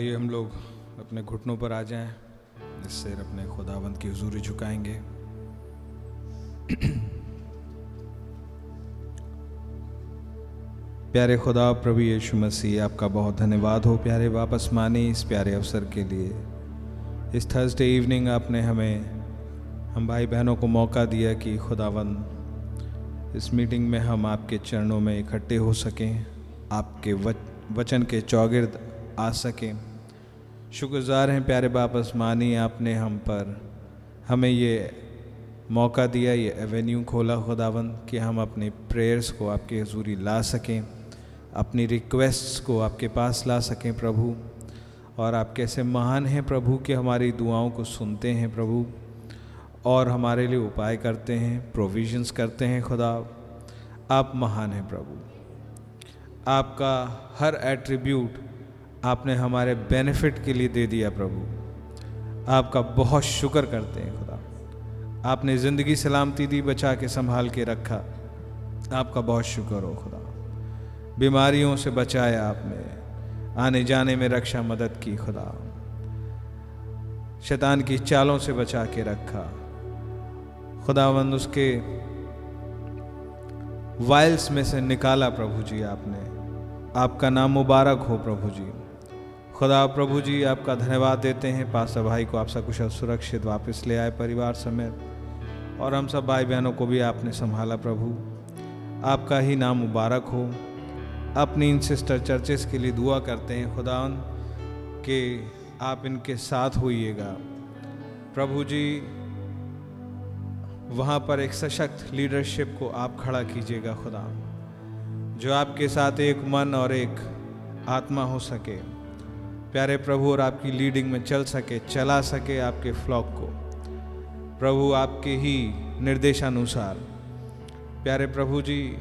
आइए हम लोग अपने घुटनों पर आ जाएँ इससे अपने खुदावंत की हजूरी झुकाएँगे। प्यारे खुदा, प्रभु यीशु मसीह, आपका बहुत धन्यवाद हो। प्यारे वापस माने इस प्यारे अवसर के लिए। इस थर्सडे इवनिंग आपने हमें, हम भाई बहनों को मौका दिया कि खुदावंद इस मीटिंग में हम आपके चरणों में इकट्ठे हो सकें, आपके वचन के चौगिर्द आ सकें। शुक्रगुजार हैं प्यारे वापस मानी आपने हम पर। हमें ये मौका दिया, ये एवेन्यू खोला खुदावन, कि हम अपने प्रेयर्स को आपकी हजूरी ला सकें, अपनी रिक्वेस्ट्स को आपके पास ला सकें प्रभु। और आप कैसे महान हैं प्रभु कि हमारी दुआओं को सुनते हैं प्रभु, और हमारे लिए उपाय करते हैं प्रोविजंस करते हैं खुदा। आप महान हैं प्रभु। आपका हर एट्रीब्यूट आपने हमारे बेनिफिट के लिए दे दिया प्रभु। आपका बहुत शुक्र करते हैं खुदा। आपने ज़िंदगी सलामती दी, बचा के संभाल के रखा। आपका बहुत शुक्र हो खुदा। बीमारियों से बचाया आपने। आने जाने में रक्षा मदद की खुदा। शैतान की चालों से बचा के रखा। खुदावंद, उसके वाइल्स में से निकाला प्रभु जी आपने। आपका नाम मुबारक हो प्रभु जी। खुदा प्रभु जी, आपका धन्यवाद देते हैं। पास्टर भाई को आप सब कुछ सुरक्षित वापस ले आए परिवार समेत। और हम सब भाई बहनों को भी आपने संभाला प्रभु। आपका ही नाम मुबारक हो। अपनी इन सिस्टर चर्चेस के लिए दुआ करते हैं खुदा कि आप इनके साथ होइएगा। प्रभु जी, वहाँ पर एक सशक्त लीडरशिप को आप खड़ा कीजिएगा खुदा जो आपके साथ एक मन और एक आत्मा हो सके। प्यारे प्रभु, और आपकी लीडिंग में चल सके, चला सके आपके फ्लॉक को। प्रभु, आपके ही निर्देशानुसार। प्यारे प्रभु जी,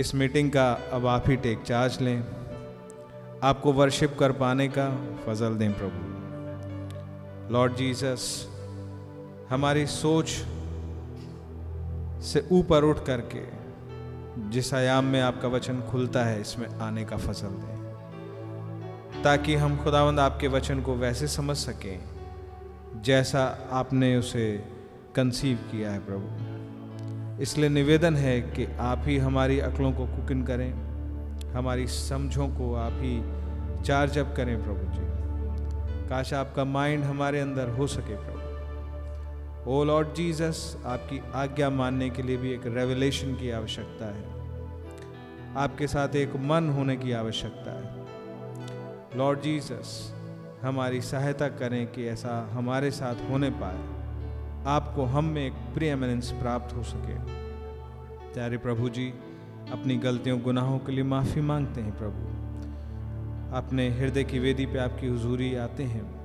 इस मीटिंग का अब आप ही टेक चार्ज लें। आपको वर्शिप कर पाने का फजल दें प्रभु। लॉर्ड जीसस हमारी सोच से ऊपर उठ करके जिस आयाम में आपका वचन खुलता है, इसमें आने का फ़सल दें। ताकि हम खुदावंद आपके वचन को वैसे समझ सकें, जैसा आपने उसे कंसीव किया है प्रभु। इसलिए निवेदन है कि आप ही हमारी अकलों को कुकिन करें, हमारी समझों को आप ही चार्ज अप करें प्रभु जी। काश आपका माइंड हमारे अंदर हो सके प्रभु। ओ लॉर्ड जीसस, आपकी आज्ञा मानने के लिए भी एक रेवलेशन की आवश्यकता है। आपके साथ एक मन होने की आवश्यकता है। लॉर्ड जीसस, हमारी सहायता करें कि ऐसा हमारे साथ होने पाए। आपको हम में एक प्रियमिनेंस प्राप्त हो सके। प्यारे प्रभु जी, अपनी गलतियों, गुनाहों के लिए माफ़ी मांगते हैं प्रभु। अपने हृदय की वेदी पे आपकी हुजूरी आते हैं।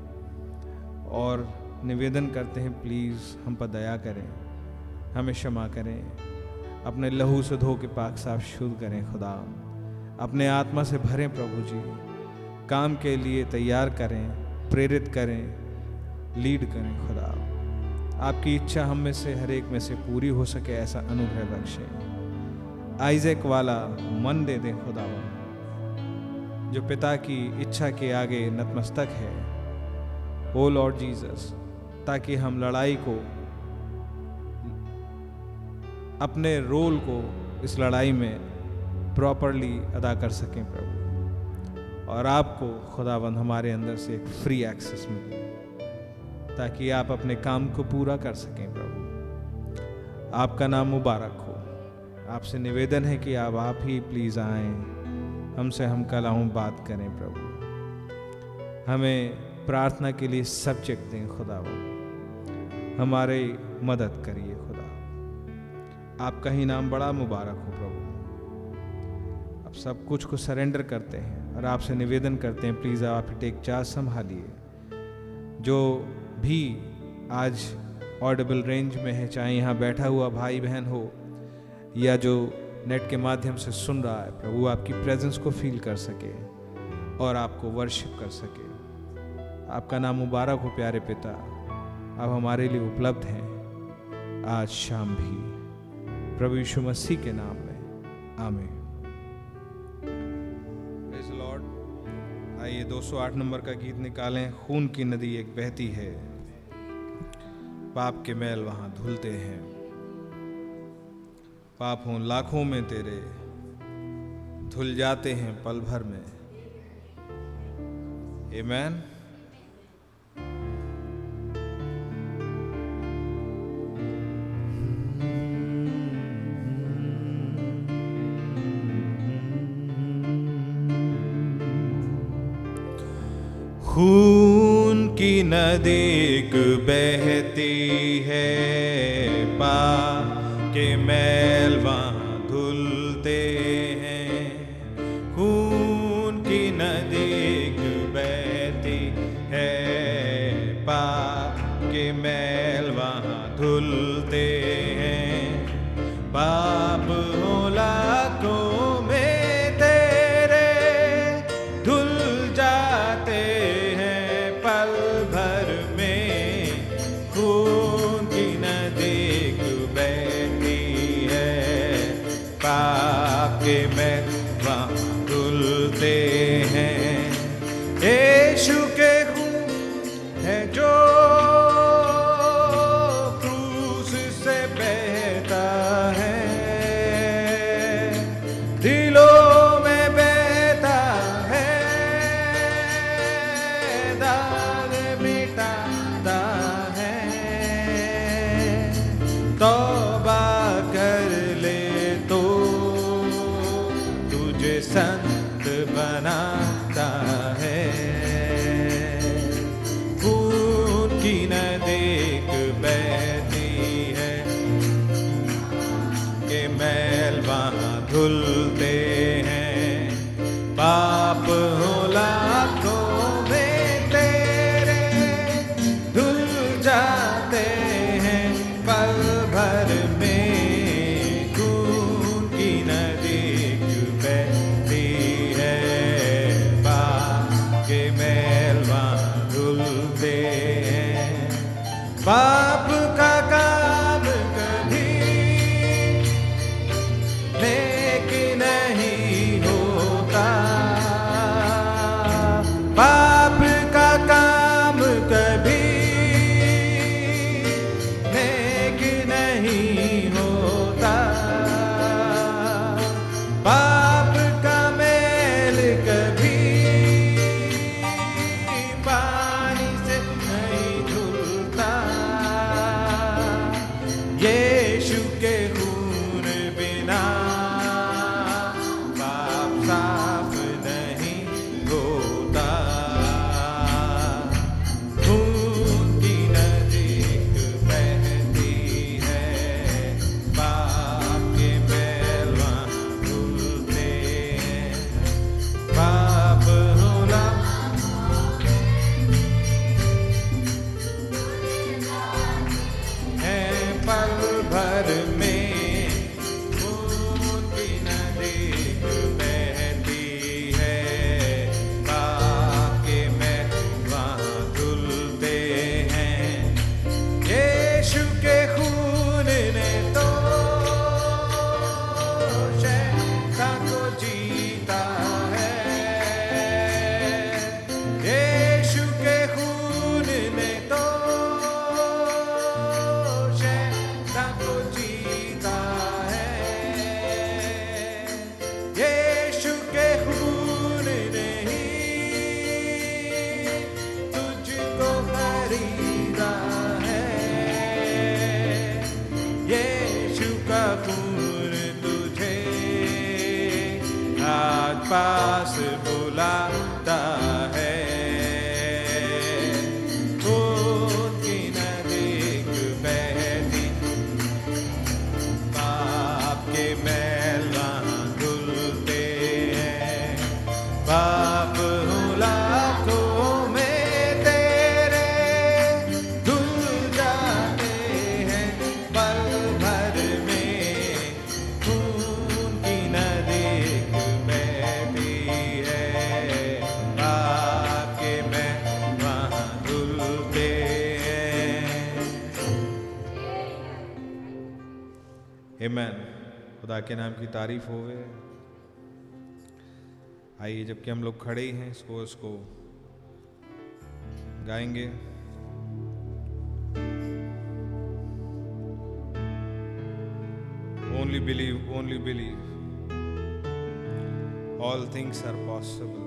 और निवेदन करते हैं, प्लीज़, हम पर दया करें, हमें क्षमा करें, अपने लहू से धो के पाक साफ़ शुद्ध करें, खुदा। अपने आत्मा से भरें, प्रभु जी। काम के लिए तैयार करें, प्रेरित करें, लीड करें, खुदा। आपकी इच्छा हम में से, हर एक में से पूरी हो सके, ऐसा अनुग्रह बख्शे। आइजैक वाला मन दे दें, खुदा। जो पिता की इच्छा के आगे नतमस्तक है, ओ लॉर्ड जीसस ताकि हम लड़ाई को, अपने रोल को इस लड़ाई में प्रॉपरली अदा कर सकें प्रभु। और आपको खुदाबंद हमारे अंदर से एक फ्री एक्सेस मिले, ताकि आप अपने काम को पूरा कर सकें प्रभु। आपका नाम मुबारक हो। आपसे निवेदन है कि आप आप ही प्लीज़ आए। हमसे हम कल आऊँ, बात करें प्रभु। हमें प्रार्थना के लिए सब्जेक्ट दें खुदा हमारे मदद करिए खुदा। आपका ही नाम बड़ा मुबारक हो प्रभु। अब सब कुछ को सरेंडर करते हैं और आपसे निवेदन करते हैं प्लीज़ आप टेक चार्ज संभालिए। जो भी आज ऑडिबल रेंज में है, चाहे यहाँ बैठा हुआ भाई बहन हो, या जो नेट के माध्यम से सुन रहा है, प्रभु आपकी प्रेजेंस को फील कर सके और आपको वर्शिप कर सके। आपका नाम मुबारक हो प्यारे पिता। आप हमारे लिए उपलब्ध हैं। आज शाम भी। प्रभु यीशु मसीह के नाम में। आमीन। आइए 208 नंबर का गीत निकालें। खून की नदी एक बहती है। पाप के मैल वहाँ धुलते हैं। पाप हों लाखों में तेरे। धुल जाते हैं पल भर में। ए मैन नदी बहती है पा के मैल पास बुलाता है। खुदा के नाम की तारीफ़ होवे। आइए, जबकि हम लोग खड़े ही हैं, इसको इसको गाएँगे। Only believe only believe all things are possible.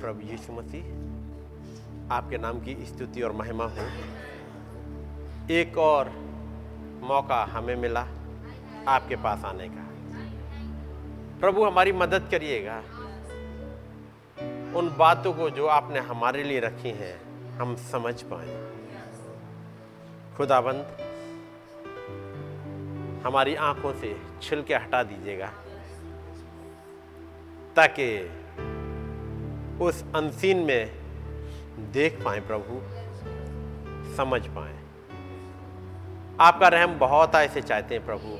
प्रभु यीशु मसीह, आपके नाम की स्तुति और महिमा हो। एक और मौका हमें मिला आपके पास आने का। प्रभु, हमारी मदद करिएगा। उन बातों को जो आपने हमारे लिए रखी हैं, हम समझ पाए। खुदाबंद, हमारी आँखों से छिलके हटा दीजिएगा, ताकि उस अनसीन में देख पाए प्रभु, समझ पाए। आपका रहम बहुत ऐसे चाहते हैं प्रभु।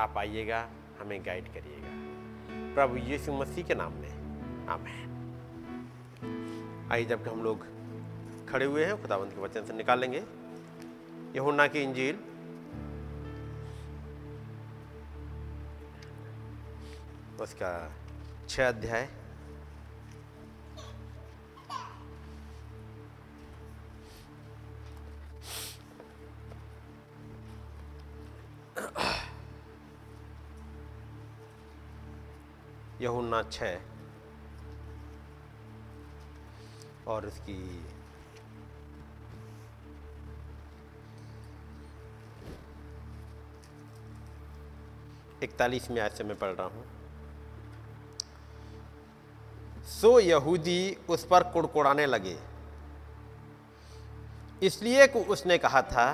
आप आइएगा, हमें गाइड करिएगा। प्रभु यीशु मसीह के नाम में, आमेन। आइए जब हम लोग खड़े हुए हैं, खुदावंत के वचन से निकालेंगे। यहुन्ना की इंजील। उसका छह अध्याय। यहुन्ना छः। और उसकी इकतालीसवीं आयत से मैं पढ़ रहा हूँ। सो यहूदी उस पर कुड़कुड़ाने लगे। इसलिए कि उसने कहा था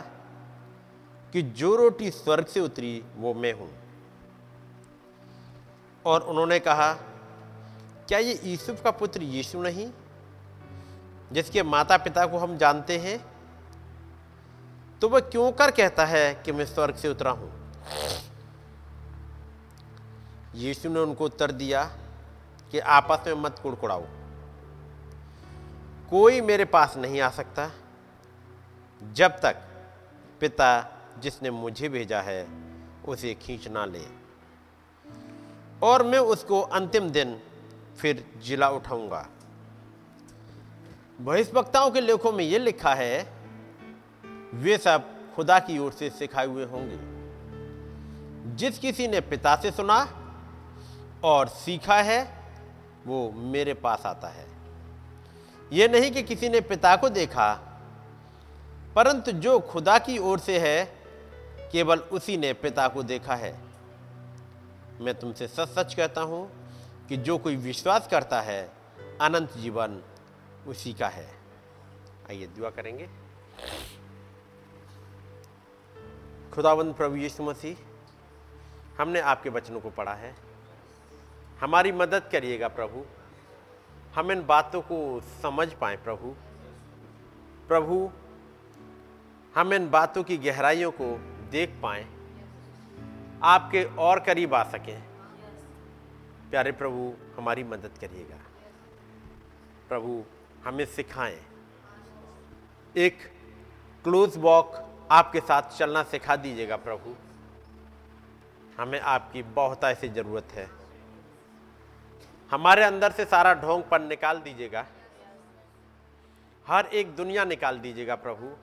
कि जो रोटी स्वर्ग से उतरी, वो मैं हूँ। और उन्होंने कहा, क्या ये यूसुफ का पुत्र यीशु नहीं, जिसके माता पिता को हम जानते हैं? तो वह क्यों कर कहता है कि मैं स्वर्ग से उतरा हूँ? यीशु ने उनको उत्तर दिया कि, आपस में मत कुड़कुड़ाओ। कोई मेरे पास नहीं आ सकता, जब तक पिता जिसने मुझे भेजा है, उसे खींच ना ले। और मैं उसको अंतिम दिन फिर जिला उठाऊँगा। बहिष्वक्ताओं के लेखों में यह लिखा है, वे सब खुदा की ओर से सिखाए हुए होंगे। जिस किसी ने पिता से सुना और सीखा है, वो मेरे पास आता है। यह नहीं कि किसी ने पिता को देखा, परंतु जो खुदा की ओर से है, केवल उसी ने पिता को देखा है। मैं तुमसे सच सच कहता हूँ कि जो कोई विश्वास करता है, अनंत जीवन उसी का है। आइए दुआ करेंगे। खुदावंद प्रभु यीशु मसीह, हमने आपके वचनों को पढ़ा है। हमारी मदद करिएगा प्रभु। हम इन बातों को समझ पाए प्रभु। प्रभु, हम इन बातों की गहराइयों को देख पाए। आपके और करीब आ सकें। प्यारे प्रभु, हमारी मदद करिएगा। प्रभु, हमें सिखाएँ। एक क्लोज वॉक आपके साथ चलना सिखा दीजिएगा प्रभु। हमें आपकी बहुत ऐसी ज़रूरत है। हमारे अंदर से सारा ढोंग पर निकाल दीजिएगा। हर एक दुनिया निकाल दीजिएगा प्रभु,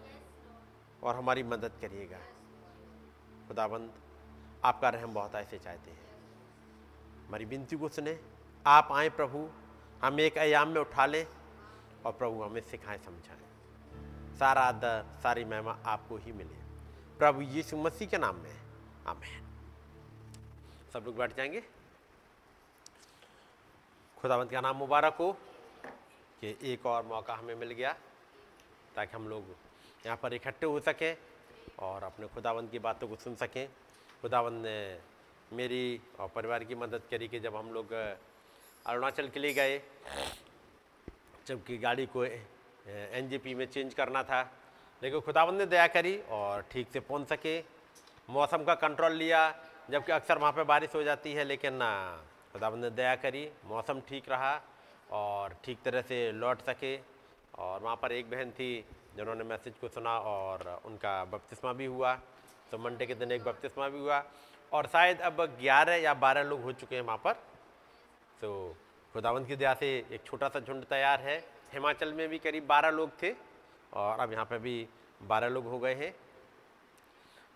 और हमारी मदद करिएगा। खुदाबंद आपका रहम बहुत ऐसे चाहते हैं। हमारी विनती को सुने, आप आए प्रभु, हम एक आयाम में उठा लें और प्रभु हमें सिखाएँ, समझाएँ। सारा आदर सारी महिमा आपको ही मिले। प्रभु यीशु मसीह के नाम में, आमेन। सब लोग बैठ जाएँगे। खुदावंत का नाम मुबारक हो कि एक और मौका हमें मिल गया, ताकि हम लोग यहाँ पर इकट्ठे हो सकें और अपने खुदावंत की बातों को सुन सकें। खुदावंत ने मेरी और परिवार की मदद करी कि जब हम लोग अरुणाचल के लिए गए, जबकि गाड़ी को एन में चेंज करना था। लेकिन खुदावंत ने दया करी और ठीक से पहुँच सके। मौसम का कंट्रोल लिया, जबकि अक्सर वहाँ पे बारिश हो जाती है, लेकिन खुदावंत ने दया करी, मौसम ठीक रहा और ठीक तरह से लौट सके। और वहाँ पर एक बहन थी, जिन्होंने मैसेज को सुना और उनका बपतिस्मा भी हुआ। तो मंडे के दिन एक बपतिस्मा भी हुआ और शायद अब 11 या 12 लोग हो चुके हैं वहाँ पर। तो खुदावंत की दया से एक छोटा सा झुंड तैयार है। हिमाचल में भी करीब 12 लोग थे और अब यहाँ पर भी 12 लोग हो गए हैं।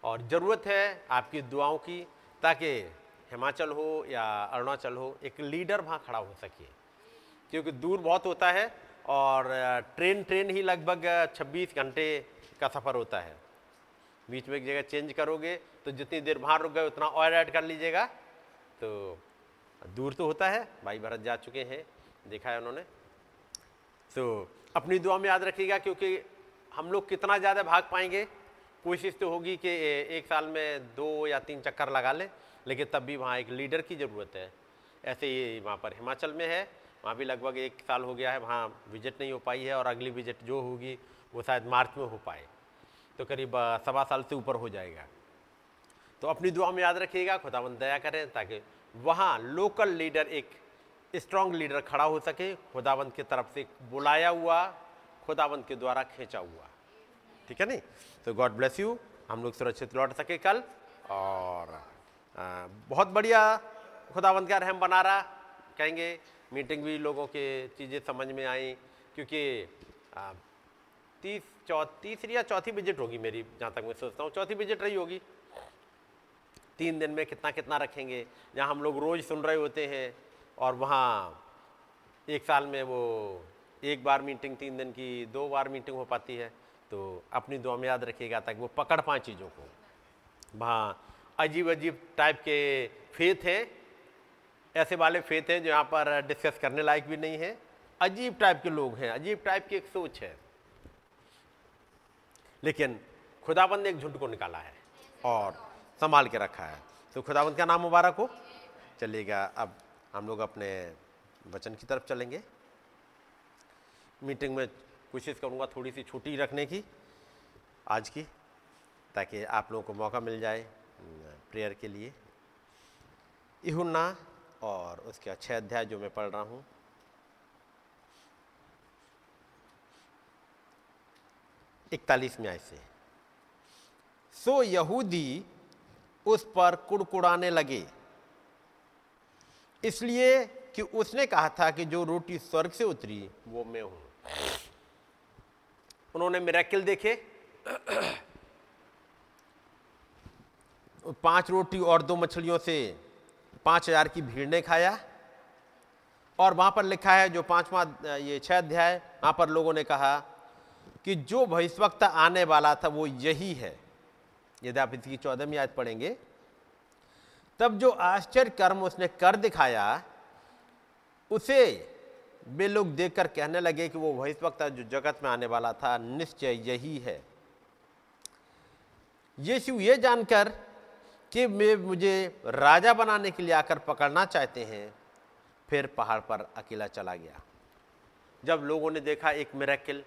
और ज़रूरत है आपकी दुआओं की ताकि हिमाचल हो या अरुणाचल हो, एक लीडर वहाँ खड़ा हो सके। क्योंकि दूर बहुत होता है और ट्रेन ट्रेन ही लगभग 26 घंटे का सफ़र होता है। बीच में एक जगह चेंज करोगे तो जितनी देर वहाँ रुक गए, उतना ऑयल ऐड कर लीजिएगा। तो दूर तो होता है, भाई भरत जा चुके हैं, देखा है उन्होंने। तो अपनी दुआ में याद रखिएगा, क्योंकि हम लोग कितना ज़्यादा भाग पाएँगे। कोशिश तो होगी कि एक साल में दो या तीन चक्कर लगा लें, लेकिन तब भी वहाँ एक लीडर की ज़रूरत है। ऐसे ही वहाँ पर हिमाचल में है, वहाँ भी लगभग एक साल हो गया है, वहाँ विज़िट नहीं हो पाई है, और अगली विज़िट जो होगी, वो शायद मार्च में हो पाए। तो करीब सवा साल से ऊपर हो जाएगा। तो अपनी दुआ में याद रखिएगा खुदावंद दया करें ताकि वहाँ लोकल लीडर एक स्ट्रांग लीडर खड़ा हो सके खुदावंत की तरफ़ से बुलाया हुआ खुदावंत के द्वारा खींचा हुआ। ठीक है नहीं? तो गॉड ब्लेस यू। हम लोग सुरक्षित लौट सके कल और आ, बहुत बढ़िया खुदावंत का रहम बना रहा कहेंगे। मीटिंग भी लोगों के चीज़ें समझ में आई क्योंकि तीस चौ तीसरी या चौथी विज़िट होगी मेरी, जहाँ तक मैं सोचता हूँ। चौथी विज़िट रही होगी। तीन दिन में कितना कितना रखेंगे, जहाँ हम लोग रोज़ सुन रहे होते हैं, और वहाँ एक साल में वो एक बार मीटिंग तीन दिन की, दो बार मीटिंग हो पाती है तो अपनी दुआ में याद रखिएगा ताकि वो पकड़ पाए चीज़ों को। वहाँ अजीब अजीब टाइप के फेथ हैं, ऐसे वाले फेथ हैं जो यहाँ पर डिस्कस करने लायक भी नहीं है। अजीब टाइप के लोग हैं, अजीब टाइप की एक सोच है। लेकिन खुदाबंद ने एक झुंड को निकाला है और संभाल के रखा है। तो खुदाबंद का नाम मुबारक हो। चलिएगा, अब हम लोग अपने वचन की तरफ़ चलेंगे। मीटिंग में कोशिश करूँगा थोड़ी सी छुट्टी रखने की, आज की, ताकि आप लोगों को मौका मिल जाए प्रेयर के लिए। इहुन्ना और उसके अच्छे अध्याय जो मैं पढ़ रहा हूँ इकतालीस में ऐसे सो यहूदी उस पर कुड़कुड़ाने लगे। इसलिए कि उसने कहा था कि जो रोटी स्वर्ग से उतरी, वो मैं हूँ। उन्होंने मेरेकिल देखे। पाँच रोटी और दो मछलियों से पाँच हज़ार की भीड़ ने खाया। और वहाँ पर लिखा है जो पांचवा, ये छह अध्याय, वहाँ पर लोगों ने कहा कि जो भविष्यवक्ता आने वाला था वो यही है। यदि आप इसकी चौदहवीं याद पढ़ेंगे, तब जो आश्चर्य कर्म उसने कर दिखाया, उसे वे लोग देखकर कहने लगे कि वो भविष्यवक्ता जो जगत में आने वाला था, निश्चय यही है। यीशु ये जानकर कि वे मुझे राजा बनाने के लिए आकर पकड़ना चाहते हैं, फिर पहाड़ पर अकेला चला गया। जब लोगों ने देखा एक मेरेकिल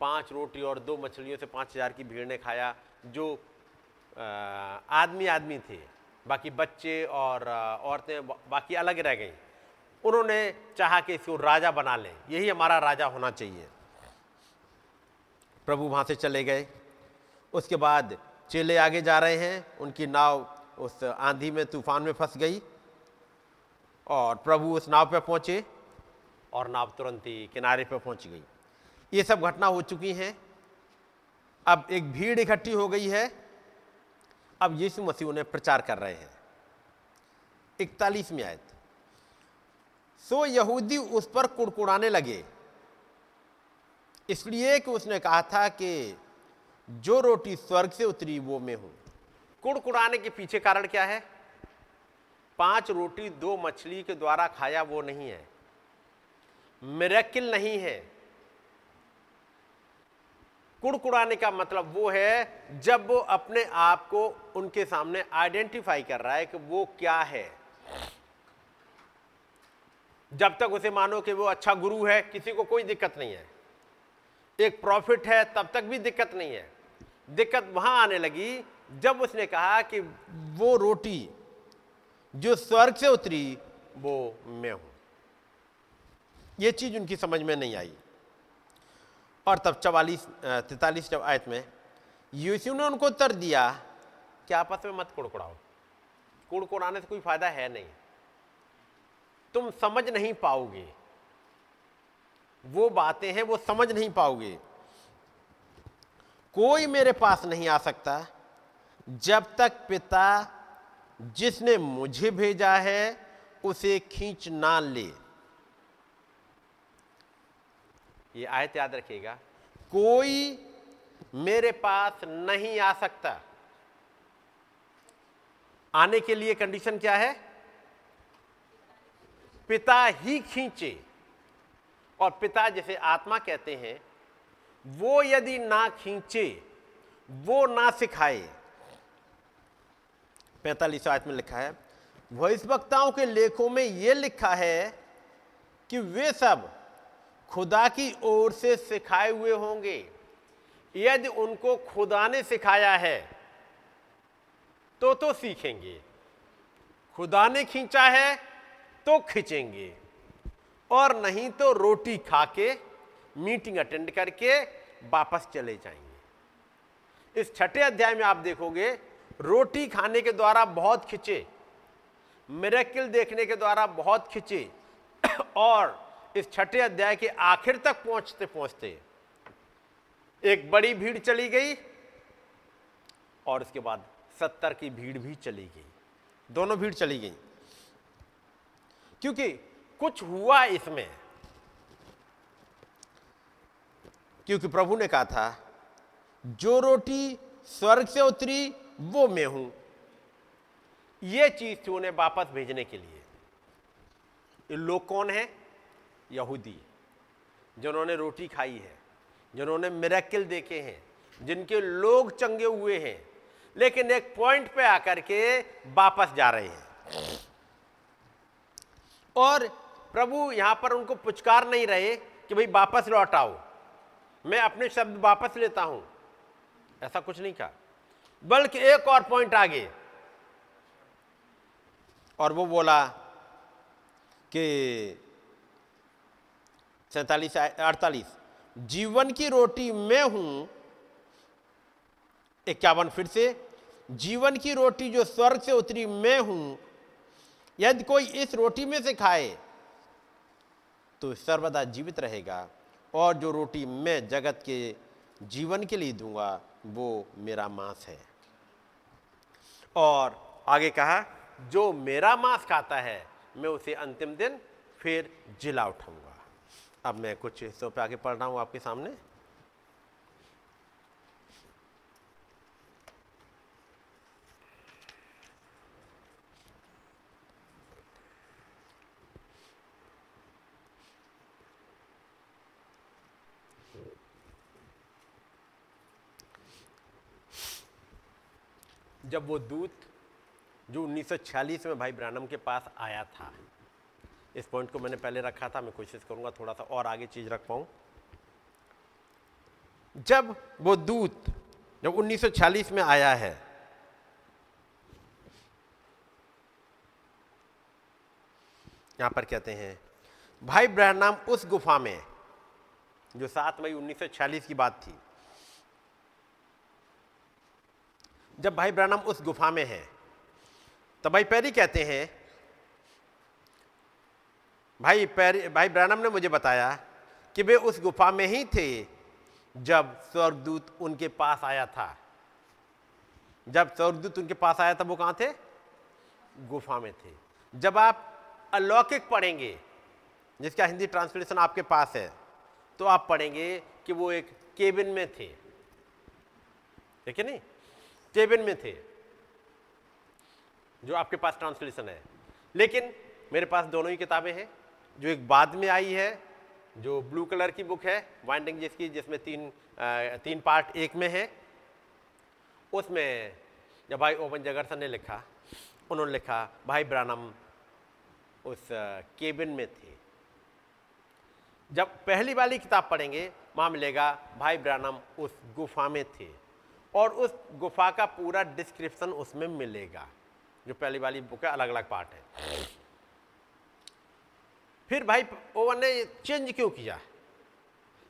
पाँच रोटी और दो मछलियों से पाँच हज़ार की भीड़ ने खाया, जो आदमी आदमी थे। बाकी बच्चे और औरतें बाकी अलग रह गई। उन्होंने चाहा कि इसको राजा बना लें। यही हमारा राजा होना चाहिए। प्रभु वहाँ से चले गए। उसके बाद चेले आगे जा रहे हैं। उनकी नाव उस आंधी में, तूफ़ान में फंस गई। और प्रभु उस नाव पर पहुँचे और नाव तुरंत ही किनारे पर पहुँच गई। ये सब घटना हो चुकी हैं। अब एक भीड़ इकट्ठी हो गई है। अब यीशु मसीह उन्हें प्रचार कर रहे हैं। इकतालीसवीं आयत सो यहूदी उस पर कुड़कुड़ाने लगे। इसलिए कि उसने कहा था कि जो रोटी स्वर्ग से उतरी वो मैं हूँ। कुड़कुड़ाने के पीछे कारण क्या है? पाँच रोटी दो मछली के द्वारा खाया वो नहीं है। मेरेकिल नहीं है। कुड़कुड़ाने का मतलब वो है जब वो अपने आप को उनके सामने आइडेंटिफाई कर रहा है कि वो क्या है। जब तक उसे मानो कि वो अच्छा गुरु है, किसी को कोई दिक्कत नहीं है। एक प्रॉफिट है, तब तक भी दिक्कत नहीं है। दिक्कत वहाँ आने लगी जब उसने कहा कि वो रोटी जो स्वर्ग से उतरी, वो मैं हूँ। ये चीज़ उनकी समझ में नहीं आई। और तब चवालीस तैतालीस जब आयत में, यीशु ने उनको उत्तर दिया कि आपस में मत कुड़कुड़ाओ। कुड़कुड़ाने से कोई फ़ायदा है नहीं। तुम समझ नहीं पाओगे। वो बातें हैं, वो समझ नहीं पाओगे। कोई मेरे पास नहीं आ सकता जब तक पिता जिसने मुझे भेजा है, उसे खींच ना ले। ये आयत याद रखिएगा। कोई मेरे पास नहीं आ सकता। आने के लिए कंडीशन क्या है? पिता ही खींचे। और पिता जिसे आत्मा कहते हैं, वो यदि ना खींचे, वो ना सिखाए। पैंतालीस आयत में लिखा है, भविष्यवक्ताओं के लेखों में यह लिखा है कि वे सब खुदा की ओर से सिखाए हुए होंगे। यदि उनको खुदा ने सिखाया है तो तो सीखेंगे। खुदा ने खींचा है तो खींचेंगे। और नहीं तो रोटी खा के मीटिंग अटेंड करके वापस चले जाएँगे। इस छठे अध्याय में आप देखोगे, रोटी खाने के द्वारा बहुत खिंचे, मेरेकिल देखने के द्वारा बहुत खिंचे, और इस छठे अध्याय के आखिर तक पहुँचते पहुँचते एक बड़ी भीड़ चली गई और उसके बाद सत्तर की भीड़ भी चली गई। दोनों भीड़ चली गई। क्योंकि कुछ हुआ इसमें। क्योंकि प्रभु ने कहा था, जो रोटी स्वर्ग से उतरी, वो मैं हूँ। यह चीज़ थी उन्हें वापस भेजने के लिए। ये लोग कौन है? यहूदी, जिन्होंने रोटी खाई है, जिन्होंने मेरेकिल देखे हैं, जिनके लोग चंगे हुए हैं, लेकिन एक पॉइंट पे आकर के वापस जा रहे हैं। और प्रभु यहाँ पर उनको पुचकार नहीं रहे कि भाई वापस लौट आओ। मैं अपने शब्द वापस लेता हूँ। ऐसा कुछ नहीं कहा। बल्कि एक और पॉइंट आगे। और वो बोला कि सैतालीस अड़तालीस। जीवन की रोटी मैं हूँ, इक्यावन फिर से, जीवन की रोटी जो स्वर्ग से उतरी मैं हूँ, यदि कोई इस रोटी में से खाए तो सर्वदा जीवित रहेगा, और जो रोटी मैं जगत के जीवन के लिए दूँगा, वो मेरा मांस है। और आगे कहा, जो मेरा मांस खाता है, मैं उसे अंतिम दिन फिर जिला उठाऊँगा अब मैं कुछ हिस्सों पे आगे पढ़ रहा हूँ आपके सामने। जब वो दूत जो 1946 में भाई ब्रानम के पास आया था इस पॉइंट को मैंने पहले रखा था, मैं कोशिश करूँगा थोड़ा सा और आगे चीज़ रख पाऊँ। जब वो दूत, जब 1946 में आया है, यहाँ पर कहते हैं, भाई ब्रहणाम उस गुफा में, जो सात मई 1946 की बात थी, जब भाई ब्रहणाम उस गुफा में है तो भाई पैरी कहते हैं भाई, पैरी, भाई ब्रहणम ने मुझे बताया कि वे उस गुफा में ही थे जब स्वर्गदूत उनके पास आया था। जब स्वर्गदूत उनके पास आया था, वो कहाँ थे? गुफा में थे। जब आप अलौकिक पढ़ेंगे, जिसका हिंदी ट्रांसलेशन आपके पास है तो आप पढ़ेंगे कि वो एक केबिन में थे। ठीक है नहीं? केबिन में थे, जो आपके पास ट्रांसलेशन है। लेकिन मेरे पास दोनों ही किताबें हैं। जो एक बाद में आई है, जो ब्लू कलर की बुक है वाइंडिंग जिसकी जिसमें तीन तीन पार्ट एक में है, उसमें जब भाई ओवन जगरसन ने लिखा, उन्होंने लिखा, भाई ब्रानम उस केबिन में थे। जब पहली वाली किताब पढ़ेंगे, वहाँ मिलेगा, भाई ब्रानम उस गुफा में थे। और उस गुफा का पूरा डिस्क्रिप्शन उसमें मिलेगा, जो पहली वाली बुक है अलग अलग पार्ट है। फिर भाई ओवन ने चेंज क्यों किया?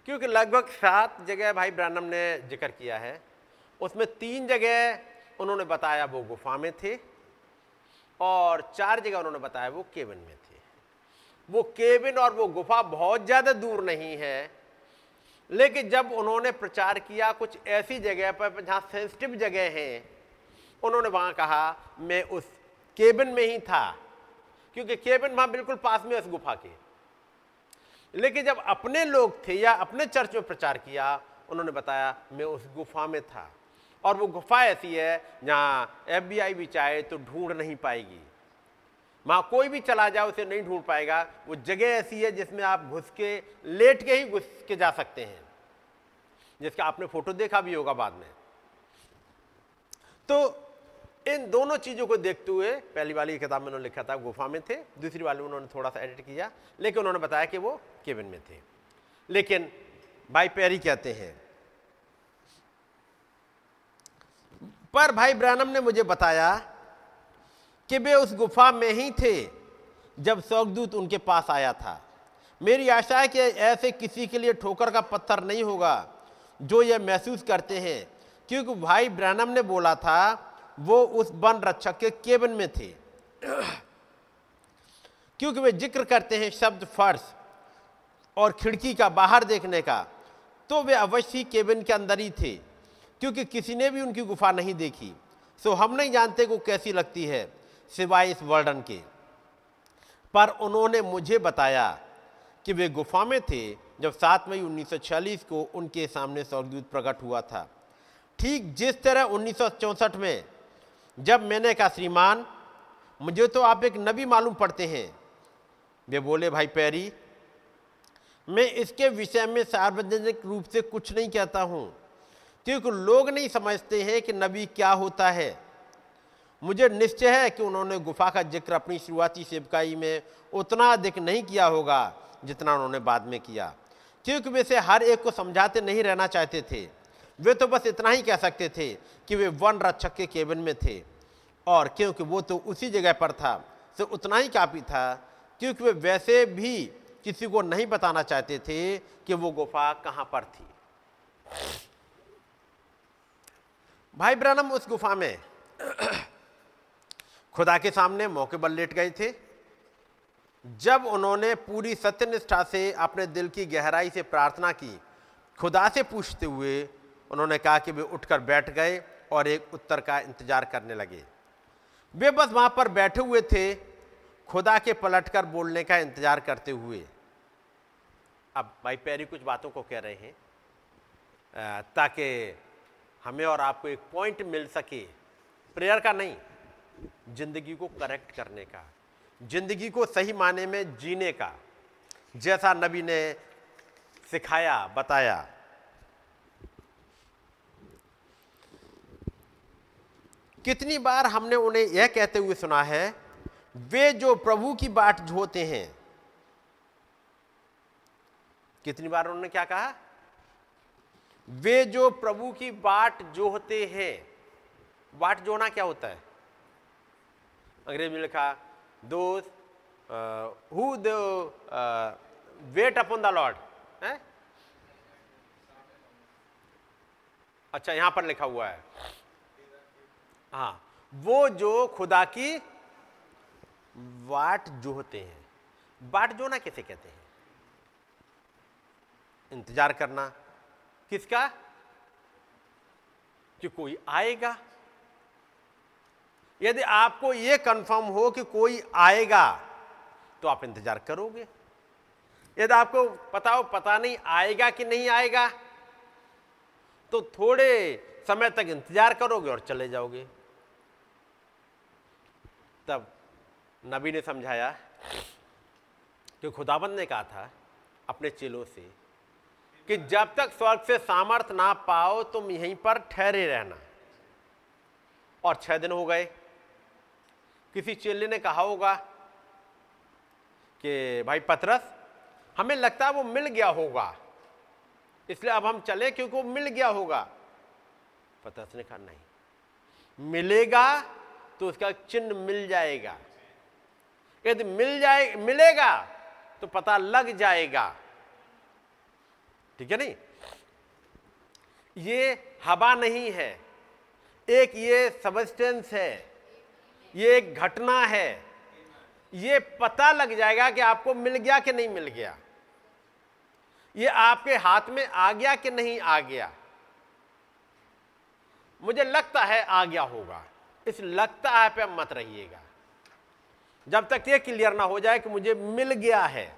क्योंकि लगभग सात जगह भाई ब्रानम ने ज़िक्र किया है। उसमें तीन जगह उन्होंने बताया वो गुफा में थे और चार जगह उन्होंने बताया वो केबिन में थे। वो केबिन और वो गुफा बहुत ज़्यादा दूर नहीं है, लेकिन जब उन्होंने प्रचार किया, कुछ ऐसी जगह पर जहाँ सेंसिटिव जगह हैं, उन्होंने वहाँ कहा, मैं उस केबिन में ही था क्योंकि केबिन वहाँ बिल्कुल पास में उस गुफा के। लेकिन जब अपने लोग थे या अपने चर्च में प्रचार किया, उन्होंने बताया, मैं उस गुफा में था। और वो गुफा ऐसी है, जहाँ एफ़ भी चाहे तो ढूंढ नहीं पाएगी। वहाँ कोई भी चला जाए, उसे नहीं ढूंढ पाएगा। वो जगह ऐसी है, जिसमें आप घुस के, लेट के ही घुस के जा सकते हैं। जिसका आपने फ़ोटो देखा भी होगा बाद में। तो इन दोनों चीज़ों को देखते हुए पहली वाली किताब में उन्होंने लिखा था, गुफा में थे। दूसरी वाली उन्होंने थोड़ा सा एडिट किया, लेकिन उन्होंने बताया कि वो केबिन में थे। लेकिन भाई पैरी कहते हैं, पर भाई ब्रानम ने मुझे बताया कि वे उस गुफा में ही थे जब स्वर्गदूत उनके पास आया था। मेरी आशा है कि ऐसे किसी के लिए ठोकर का पत्थर नहीं होगा जो यह महसूस करते हैं, क्योंकि भाई ब्रहणम ने बोला था वो उस वन रक्षक के केबिन में थे। क्योंकि वे ज़िक्र करते हैं शब्द फर्श और खिड़की का बाहर देखने का तो वे अवश्य ही केबिन के अंदर ही थे, क्योंकि किसी ने भी उनकी गुफा नहीं देखी। सो हम नहीं जानते को कैसी लगती है सिवाय इस वर्णन के। पर उन्होंने मुझे बताया कि वे गुफा में थे जब सात मई 1946 को उनके सामने स्वर्गदूत प्रकट हुआ था। ठीक जिस तरह उन्नीस में जब मैंने कहा, श्रीमान, मुझे तो आप एक नबी मालूम पड़ते हैं। वे बोले, भाई पैरी, मैं इसके विषय में सार्वजनिक रूप से कुछ नहीं कहता हूँ, क्योंकि लोग नहीं समझते हैं कि नबी क्या होता है। मुझे निश्चय है कि उन्होंने गुफा का ज़िक्र अपनी शुरुआती सेवकाई में उतना अधिक नहीं किया होगा, जितना उन्होंने बाद में किया, क्योंकि वे से हर एक को समझाते नहीं रहना चाहते थे। वे तो बस इतना ही कह सकते थे कि वे वन रक्षक के केबिन में थे। और क्योंकि वो तो उसी जगह पर था तो उतना ही काफ़ी था, क्योंकि वे वैसे भी किसी को नहीं बताना चाहते थे कि वो गुफा कहाँ पर थी। भाई ब्रनम, उस गुफा में खुदा के सामने मौके पर लेट गए थे। जब उन्होंने पूरी सत्यनिष्ठा से अपने दिल की गहराई से प्रार्थना की, खुदा से पूछते हुए उन्होंने कहा कि वे उठकर बैठ गए और एक उत्तर का इंतज़ार करने लगे। वे बस वहाँ पर बैठे हुए थे, खुदा के पलटकर बोलने का इंतज़ार करते हुए। अब भाई पैरी कुछ बातों को कह रहे हैं ताकि हमें और आपको एक पॉइंट मिल सके। प्रेयर का नहीं, ज़िंदगी को करेक्ट करने का, ज़िंदगी को सही माने में जीने का, जैसा नबी ने सिखाया, बताया। कितनी बार हमने उन्हें यह कहते हुए सुना है, वे जो प्रभु की बाट जोते हैं, कितनी बार उन्होंने क्या कहा? वे जो प्रभु की बाट जोहते हैं, बाट जोना क्या होता है? अंग्रेज़ में लिखा दोस्त who wait upon the lord है? अच्छा यहाँ पर लिखा हुआ है। हाँ वो जो खुदा की वाट जोहते हैं। बाट जोना कैसे कहते हैं? इंतज़ार करना। किसका? कि कोई आएगा। यदि आपको यह कंफर्म हो कि कोई आएगा तो आप इंतज़ार करोगे। यदि आपको पता हो, पता नहीं आएगा कि नहीं आएगा तो थोड़े समय तक इंतज़ार करोगे और चले जाओगे। तब नबी ने समझाया कि खुदाबंद ने कहा था अपने चेलों से कि जब तक स्वर्ग से सामर्थ ना पाओ, तुम यहीं पर ठहरे रहना। और छह दिन हो गए। किसी चेले ने कहा होगा कि, भाई पतरस, हमें लगता है वो मिल गया होगा। इसलिए अब हम चले क्योंकि वो मिल गया होगा। पतरस ने कहा, नहीं, मिलेगा तो उसका चिन्ह मिल जाएगा। यदि मिल जाए, मिलेगा तो पता लग जाएगा। ठीक है नहीं? ये हवा नहीं है, एक ये सबस्टेंस है, ये एक घटना है, ये पता लग जाएगा कि आपको मिल गया कि नहीं मिल गया। ये आपके हाथ में आ गया कि नहीं आ गया? मुझे लगता है आ गया होगा। इस लगता है पे मत रहिएगा। जब तक ये क्लियर ना हो जाए कि मुझे मिल गया है।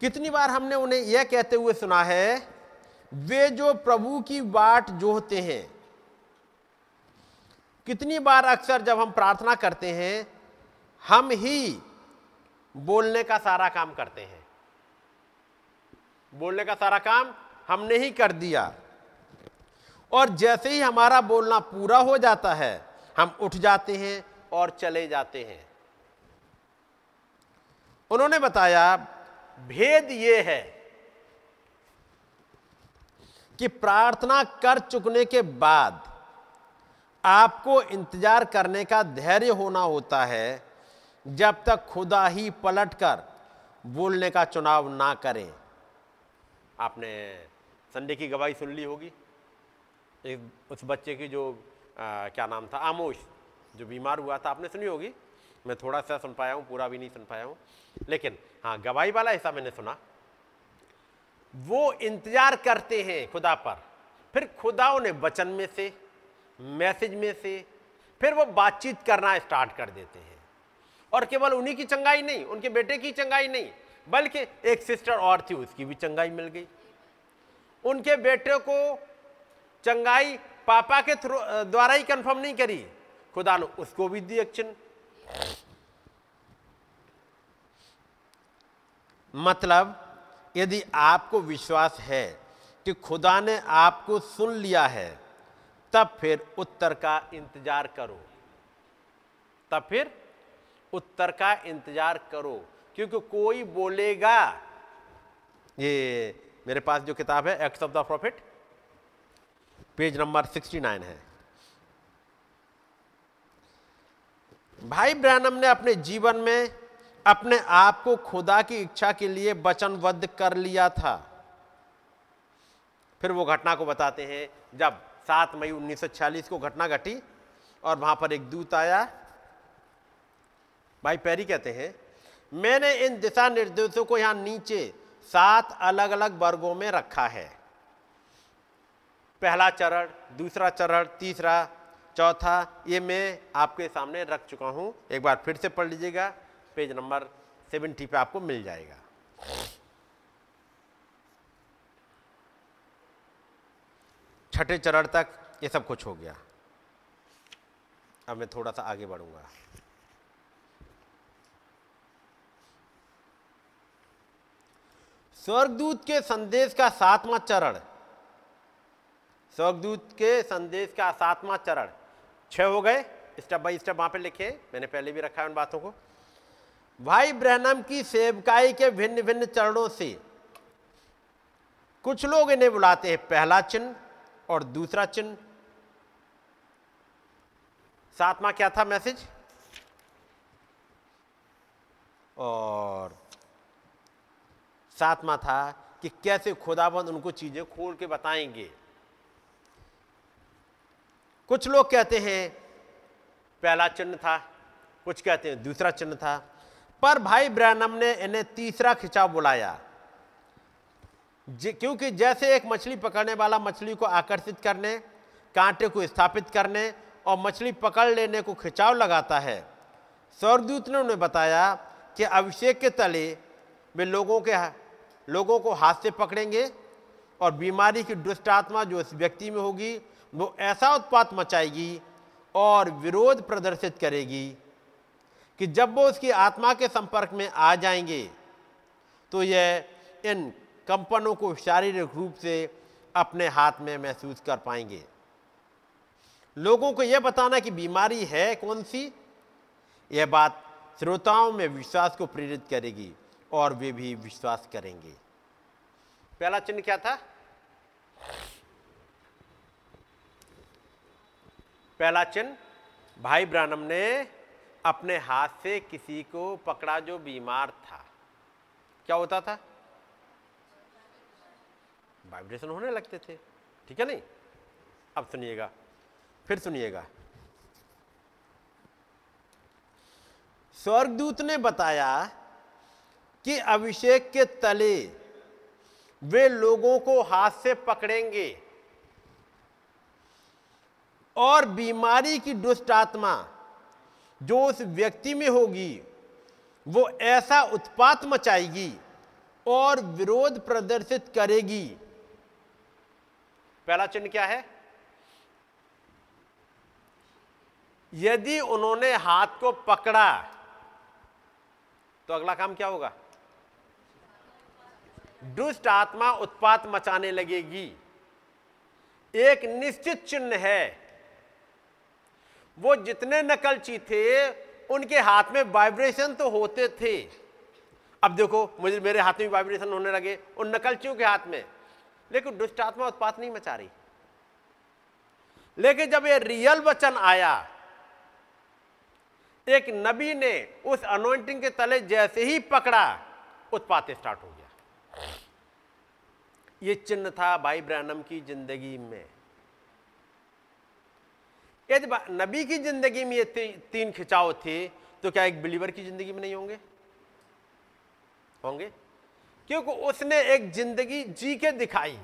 कितनी बार हमने उन्हें यह कहते हुए सुना है, वे जो प्रभु की बाट जोहते हैं, कितनी बार अक्सर जब हम प्रार्थना करते हैं, हम ही बोलने का सारा काम करते हैं। बोलने का सारा काम हमने ही कर दिया। और जैसे ही हमारा बोलना पूरा हो जाता है, हम उठ जाते हैं और चले जाते हैं। उन्होंने बताया, भेद ये है कि प्रार्थना कर चुकने के बाद आपको इंतज़ार करने का धैर्य होना होता है, जब तक खुदा ही पलटकर बोलने का चुनाव ना करें। आपने संडे की गवाही सुन ली होगी। एक उस बच्चे की जो आ, क्या नाम था आमोश जो बीमार हुआ था आपने सुनी होगी? मैं थोड़ा सा सुन पाया हूँ पूरा भी नहीं सुन पाया हूँ। लेकिन हाँ गवाही वाला हिस्सा मैंने सुना। वो इंतज़ार करते हैं खुदा पर। फिर खुदा उन्हें वचन में से मैसेज में से फिर वो बातचीत करना स्टार्ट कर देते हैं। और केवल उन्हीं की चंगाई नहीं उनके बेटे की चंगाई नहीं बल्कि एक सिस्टर और थी उसकी भी चंगाई मिल गई। उनके बेटे को चंगाई पापा के थ्रू द्वारा ही कंफर्म नहीं करी। खुदा ने उसको भी दी एक चिन्ह मतलब यदि आपको विश्वास है कि खुदा ने आपको सुन लिया है, तब फिर उत्तर का इंतज़ार करो। तब फिर उत्तर का इंतज़ार करो, क्योंकि कोई बोलेगा, ये मेरे पास जो किताब है acts of the prophet page number 69 है। भाई ब्रैनम ने अपने जीवन में अपने आप को खुदा की इच्छा के लिए वचनबद्ध कर लिया था। फिर वो घटना को बताते हैं, जब 7 मई 1946 को घटना घटी और वहाँ पर एक दूत आया। भाई पैरी कहते हैं, मैंने इन दिशा निर्देशों को यहाँ नीचे सात अलग अलग वर्गों में रखा है। पहला चरण, दूसरा चरण, तीसरा, चौथा, ये मैं आपके सामने रख चुका हूँ। एक बार फिर से पढ़ लीजिएगा, पेज नंबर सेवेंटी पे आपको मिल जाएगा। छठे चरण तक ये सब कुछ हो गया। अब मैं थोड़ा सा आगे बढ़ूँगा। स्वर्गदूत के संदेश का सातवां चरण। स्वर्गदूत के संदेश का सातवां चरण। छह हो गए। स्टेप बाई स्टेप वहाँ पे लिखे। मैंने पहले भी रखा है उन बातों को। भाई ब्रहणम की सेवकाई के भिन्न भिन्न चरणों से कुछ लोग इन्हें बुलाते हैं। पहला चिन्ह और दूसरा चिन्ह। सातवां क्या था मैसेज? और सातवां था कि कैसे खुदाबंद उनको चीज़ें खोल के बताएँगे। कुछ लोग कहते हैं, पहला चिन्ह था, कुछ कहते हैं दूसरा चिन्ह था। पर भाई ब्रैनम ने इन्हें तीसरा खिंचाव बुलाया। क्योंकि जैसे एक मछली पकड़ने वाला मछली को आकर्षित करने, कांटे को स्थापित करने और मछली पकड़ लेने को खिंचाव लगाता है, स्वर्गदूत ने उन्हें बताया कि अभिषेक के तले वे लोगों के लोगों को हाथ से पकड़ेंगे और बीमारी की दुष्ट आत्मा जो इस व्यक्ति में होगी वो ऐसा उत्पात मचाएगी और विरोध प्रदर्शित करेगी कि जब वो उसकी आत्मा के संपर्क में आ जाएँगे तो यह इन कंपनों को शारीरिक रूप से अपने हाथ में महसूस कर पाएँगे। लोगों को यह बताना कि बीमारी है कौन सी? यह बात श्रोताओं में विश्वास को प्रेरित करेगी और वे भी विश्वास करेंगे। पहला चिन्ह क्या था? पहला चिन्ह, भाई ब्रानम ने अपने हाथ से किसी को पकड़ा जो बीमार था। क्या होता था? वाइब्रेशन होने लगते थे। ठीक है नहीं? अब सुनिएगा। फिर सुनिएगा। स्वर्गदूत ने बताया कि अभिषेक के तले वे लोगों को हाथ से पकड़ेंगे। और बीमारी की दुष्ट आत्मा जो उस व्यक्ति में होगी, वो ऐसा उत्पात मचाएगी और विरोध प्रदर्शित करेगी। पहला चिन्ह क्या है? यदि उन्होंने हाथ को पकड़ा तो अगला काम क्या होगा? दुष्ट आत्मा उत्पात मचाने लगेगी। एक निश्चित चिन्ह है। वो जितने नकलची थे, उनके हाथ में वाइब्रेशन तो होते थे। अब देखो, मुझे मेरे हाथ में वाइब्रेशन होने लगे, उन नकलचियों के हाथ में। लेकिन दुष्ट आत्मा उत्पात नहीं मचा रही। लेकिन जब ये रियल वचन आया, एक नबी ने उस अनोइंटिंग के तले जैसे ही पकड़ा, उत्पात स्टार्ट हो गया। ये चिन्ह था भाई ब्रैनम की ज़िंदगी में। यदि नबी की ज़िंदगी में ये ती, तीन खिंचाव थे तो क्या एक बिलीवर की ज़िंदगी में नहीं होंगे? होंगे। क्योंकि उसने एक ज़िंदगी जी के दिखाई।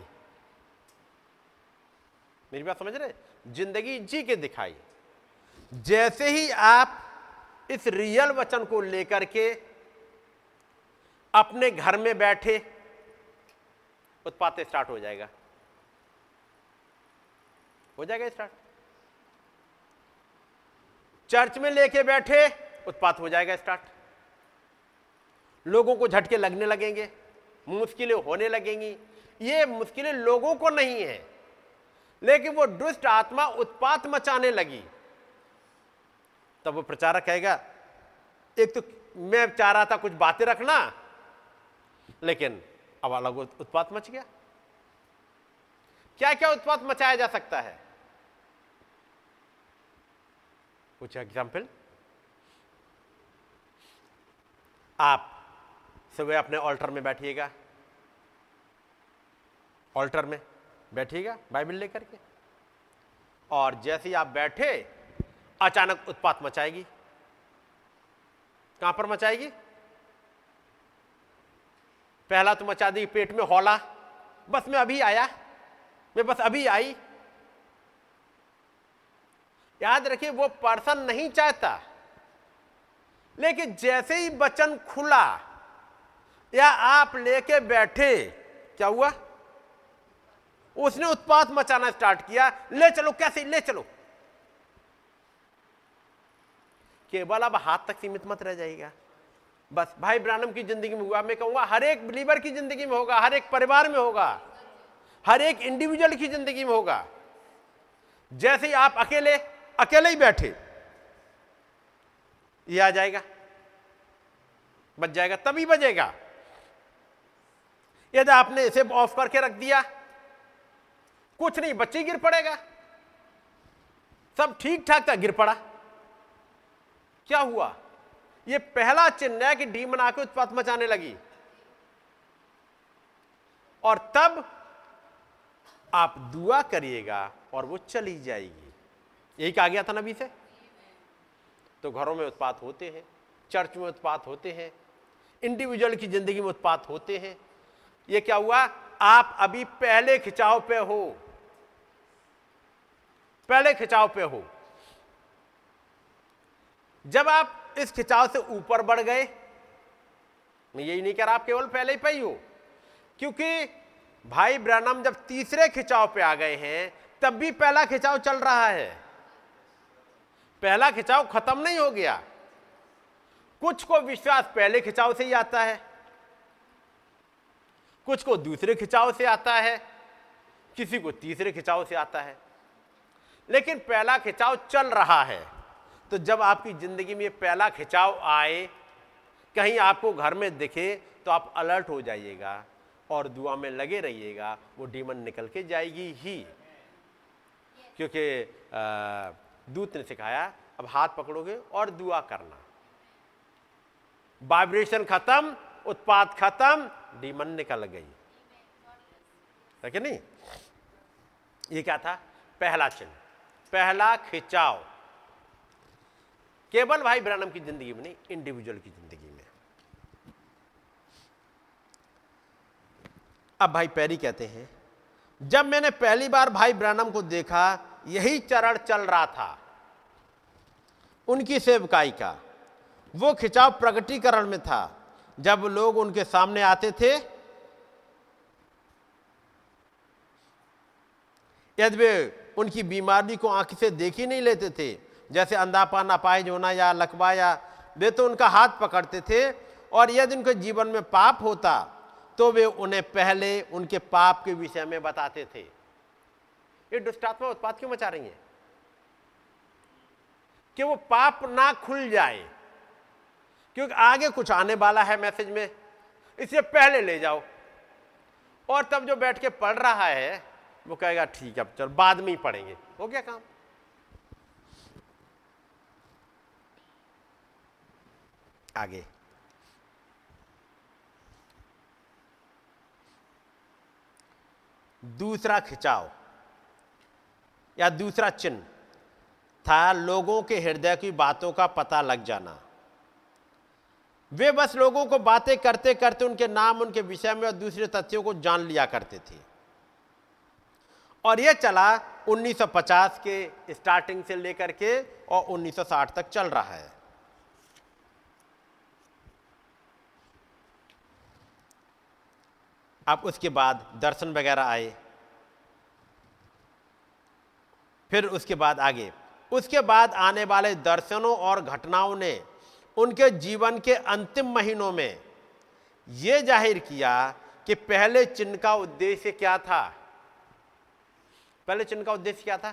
मेरी बात समझ रहे ज़िंदगी जी के दिखाई। जैसे ही आप इस रियल वचन को लेकर के अपने घर में बैठे उत्पात स्टार्ट हो जाएगा। हो जाएगा स्टार्ट चर्च में लेके बैठे, उत्पात हो जाएगा स्टार्ट लोगों को झटके लगने लगेंगे, मुश्किलें होने लगेंगी। ये मुश्किलें लोगों को नहीं है, लेकिन वो दुष्ट आत्मा उत्पात मचाने लगी। तब वो प्रचारक कहेगा, एक तो मैं चाह रहा था कुछ बातें रखना, लेकिन अब अलग उत- उत्पात मच गया। क्या क्या उत्पात मचाया जा सकता है? कुछ एग्ज़ाम्पल आप सुबह अपने ऑल्टर में बैठिएगा। ऑल्टर में बैठिएगा बाइबल लेकर के। और जैसे ही आप बैठे, अचानक उत्पात मचाएगी। कहाँ पर मचाएगी? पहला तो मचा दी, पेट में हौला। बस मैं अभी आया। मैं बस अभी आई। याद रखिए, वो पर्सन नहीं चाहता। लेकिन जैसे ही वचन खुला, या आप लेके बैठे, क्या हुआ? उसने उत्पात मचाना स्टार्ट किया, ले चलो, कैसे? ले चलो। केवल अब हाथ तक सीमित मत रह जाएगा बस भाई ब्रानम की ज़िंदगी में हुआ, मैं कहूँगा, हर एक बिलीवर की ज़िंदगी में होगा, हर एक परिवार में होगा, हर एक इंडिविजुअल की ज़िंदगी में होगा। जैसे ही आप अकेले अकेले ही बैठे। ये आ जाएगा। बच जाएगा, तभी बजेगा। यदि आपने इसे ऑफ़ करके रख दिया। कुछ नहीं, बच्चे गिर पड़ेगा। सब ठीक ठाक था, गिर पड़ा। क्या हुआ? यह पहला चिन्ह है कि डीमन आके उत्पात मचाने लगी। और तब आप दुआ करिएगा और वो चली जाएगी। यही कहा गया था नबी से? तो घरों में उत्पात होते हैं, चर्च में उत्पात होते हैं इंडिविजुअल की ज़िंदगी में उत्पात होते हैं। ये क्या हुआ? आप अभी पहले खिंचाव पे हो। पहले खिंचाव पे हो। जब आप इस खिंचाव से ऊपर बढ़ गए, मैं यही नहीं कह रहा, आप केवल पहले ही पे ही हो। क्योंकि भाई ब्रनम जब तीसरे खिंचाव पे आ गए हैं, तब भी पहला खिंचाव चल रहा है। पहला खिंचाव खत्म नहीं हो गया। कुछ को विश्वास पहले खिंचाव से ही आता है। कुछ को दूसरे खिंचाव से आता है। किसी को तीसरे खिंचाव से आता है। लेकिन पहला खिंचाव चल रहा है। तो जब आपकी ज़िंदगी में पहला खिंचाव आए, कहीं आपको घर में दिखे तो आप अलर्ट हो जाइएगा और दुआ में लगे रहिएगा, वो डीमन निकल के जाएगी ही। क्योंकि दूत ने सिखाया, अब हाथ पकड़ोगे और दुआ करना। वाइब्रेशन खत्म, उत्पाद खत्म डीमन निकल गई। है नहीं? ये क्या था? पहला चिन्ह। पहला खिंचाव। केवल भाई ब्रानम की ज़िंदगी में नहीं इंडिविजुअल की ज़िंदगी में। अब भाई पैरी कहते हैं, जब मैंने पहली बार भाई ब्रानम को देखा यही चरण चल रहा था। उनकी सेवकाई का, वो खिंचाव प्रगटीकरण में था। जब लोग उनके सामने आते थे, यदि वे उनकी बीमारी को आँख से देख ही नहीं लेते थे, जैसे अंधापा नापाइज होना या लकवा या वे तो उनका हाथ पकड़ते थे, और यदि उनके जीवन में पाप होता तो वे उन्हें पहले उनके पाप के विषय में बताते थे। ये दुष्टात्मा उत्पाद क्यों मचा रही है? कि वो पाप ना खुल जाए। क्योंकि आगे कुछ आने वाला है मैसेज में इससे पहले ले जाओ। और तब जो बैठ के पढ़ रहा है, वो कहेगा, ठीक है चल, बाद में ही पढ़ेंगे। हो गया काम? आगे। दूसरा खिंचाव। या दूसरा चिन्ह था लोगों के हृदय की बातों का पता लग जाना। वे बस लोगों को बातें करते करते उनके नाम, उनके विषय में और दूसरे तथ्यों को जान लिया करते थे। और यह चला 1950 के स्टार्टिंग से लेकर के और 1960 तक चल रहा है। अब उसके बाद दर्शन वगैरह आए। फिर उसके बाद आगे। उसके बाद आने वाले दर्शनों और घटनाओं ने उनके जीवन के अंतिम महीनों में यह ज़ाहिर किया कि पहले चिन्ह का उद्देश्य क्या था? पहले चिन्ह का उद्देश्य क्या था?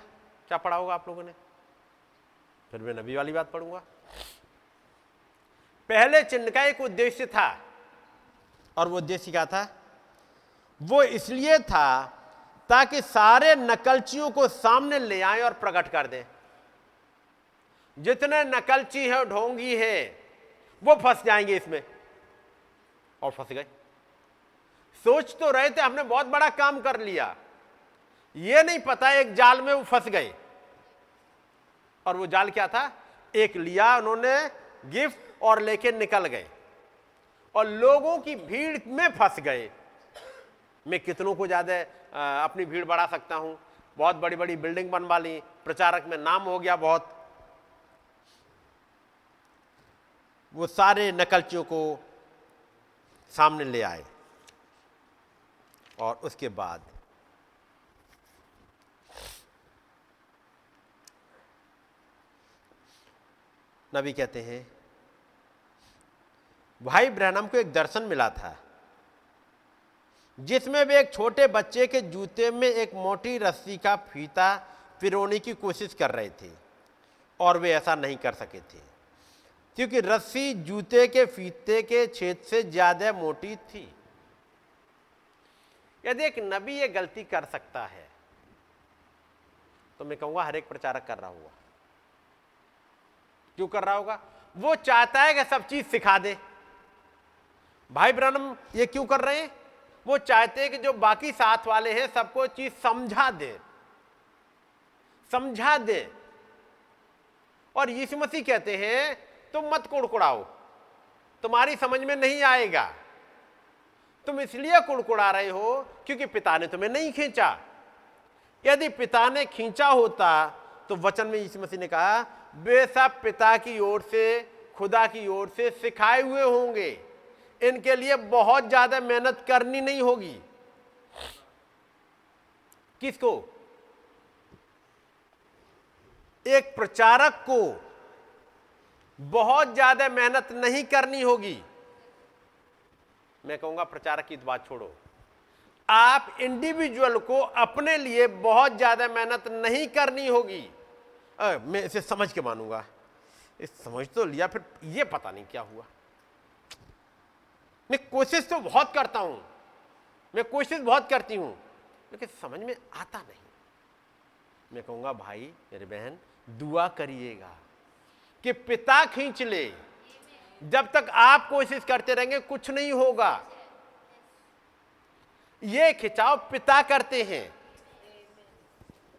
क्या पढ़ा होगा आप लोगों ने? फिर मैं नबी वाली बात पढ़ूँगा। पहले चिन्ह का एक उद्देश्य था। और वो उद्देश्य क्या था? वो इसलिए था ताकि सारे नकलचियों को सामने ले आए और प्रकट कर दें। जितने नकलची है, ढोंगी है, वो फंस जाएँगे इसमें। और फंस गए। सोच तो रहे थे, हमने बहुत बड़ा काम कर लिया। ये नहीं पता एक जाल में वो फंस गए। और वो जाल क्या था? एक लिया उन्होंने, गिफ्ट, और लेके निकल गए। और लोगों की भीड़ में फंस गए। मैं कितनों को ज़्यादा अपनी भीड़ बढ़ा सकता हूँ। बहुत बड़ी बड़ी बिल्डिंग बनवा ली। प्रचारक में नाम हो गया बहुत। वो सारे नकलचियों को सामने ले आए। और उसके बाद नबी कहते हैं, भाई ब्रहणम को एक दर्शन मिला था। जिसमें वे एक छोटे बच्चे के जूते में एक मोटी रस्सी का फीता पिरोने की कोशिश कर रहे थे, और वे ऐसा नहीं कर सके थे, क्योंकि रस्सी जूते के फीते के छेद से ज़्यादा मोटी थी। यदि एक नबी ये गलती कर सकता है तो मैं कहूँगा हर एक प्रचारक कर रहा होगा। क्यों कर रहा होगा? वो चाहता है कि सब चीज़ सिखा दे। भाई ब्रनम ये क्यों कर रहे हैं? वो चाहते हैं कि जो बाकी साथ वाले हैं सबको चीज़ समझा दे। समझा दे। और यीशु मसीह कहते हैं, तुम मत कुड़कुड़ाओ। तुम्हारी समझ में नहीं आएगा। तुम इसलिए कुड़कुड़ा रहे हो क्योंकि पिता ने तुम्हें नहीं खींचा। यदि पिता ने खींचा होता तो वचन में यीशु मसीह ने कहा वे सब पिता की ओर से, खुदा की ओर से सिखाए हुए होंगे। इनके लिए बहुत ज़्यादा मेहनत करनी नहीं होगी। किसको? एक प्रचारक को बहुत ज़्यादा मेहनत नहीं करनी होगी। मैं कहूँगा प्रचारक की बात छोड़ो। आप इंडिविजुअल को अपने लिए बहुत ज़्यादा मेहनत नहीं करनी होगी। आ, मैं इसे समझ के मानूँगा। इस समझ तो लिया फिर ये पता नहीं क्या हुआ। मैं कोशिश तो बहुत करता हूँ। मैं कोशिश बहुत करती हूँ, लेकिन समझ में आता नहीं। मैं कहूँगा, भाई, मेरे बहन, दुआ करिएगा कि पिता खींच ले। जब तक आप कोशिश करते रहेंगे, कुछ नहीं होगा। ये खिंचाव पिता करते हैं।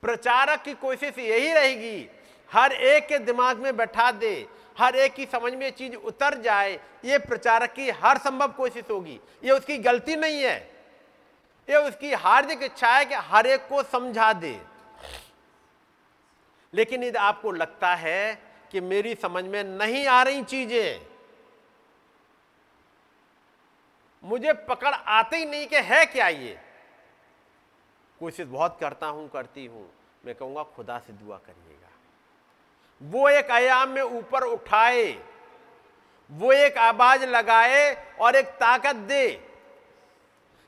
प्रचारक की कोशिश यही रहेगी, हर एक के दिमाग में बैठा दे। हर एक की समझ में चीज़ उतर जाए, ये प्रचारक की हर संभव कोशिश होगी। ये उसकी गलती नहीं है। ये उसकी हार्दिक इच्छा है कि हर एक को समझा दे। लेकिन यदि आपको लगता है कि मेरी समझ में नहीं आ रही चीज़ें। मुझे पकड़ आते ही नहीं कि है क्या ये? कोशिश बहुत करता हूँ, करती हूँ। मैं कहूँगा, खुदा से दुआ करिएगा वो एक आयाम में ऊपर उठाए, वो एक आवाज़ लगाए और एक ताकत दे।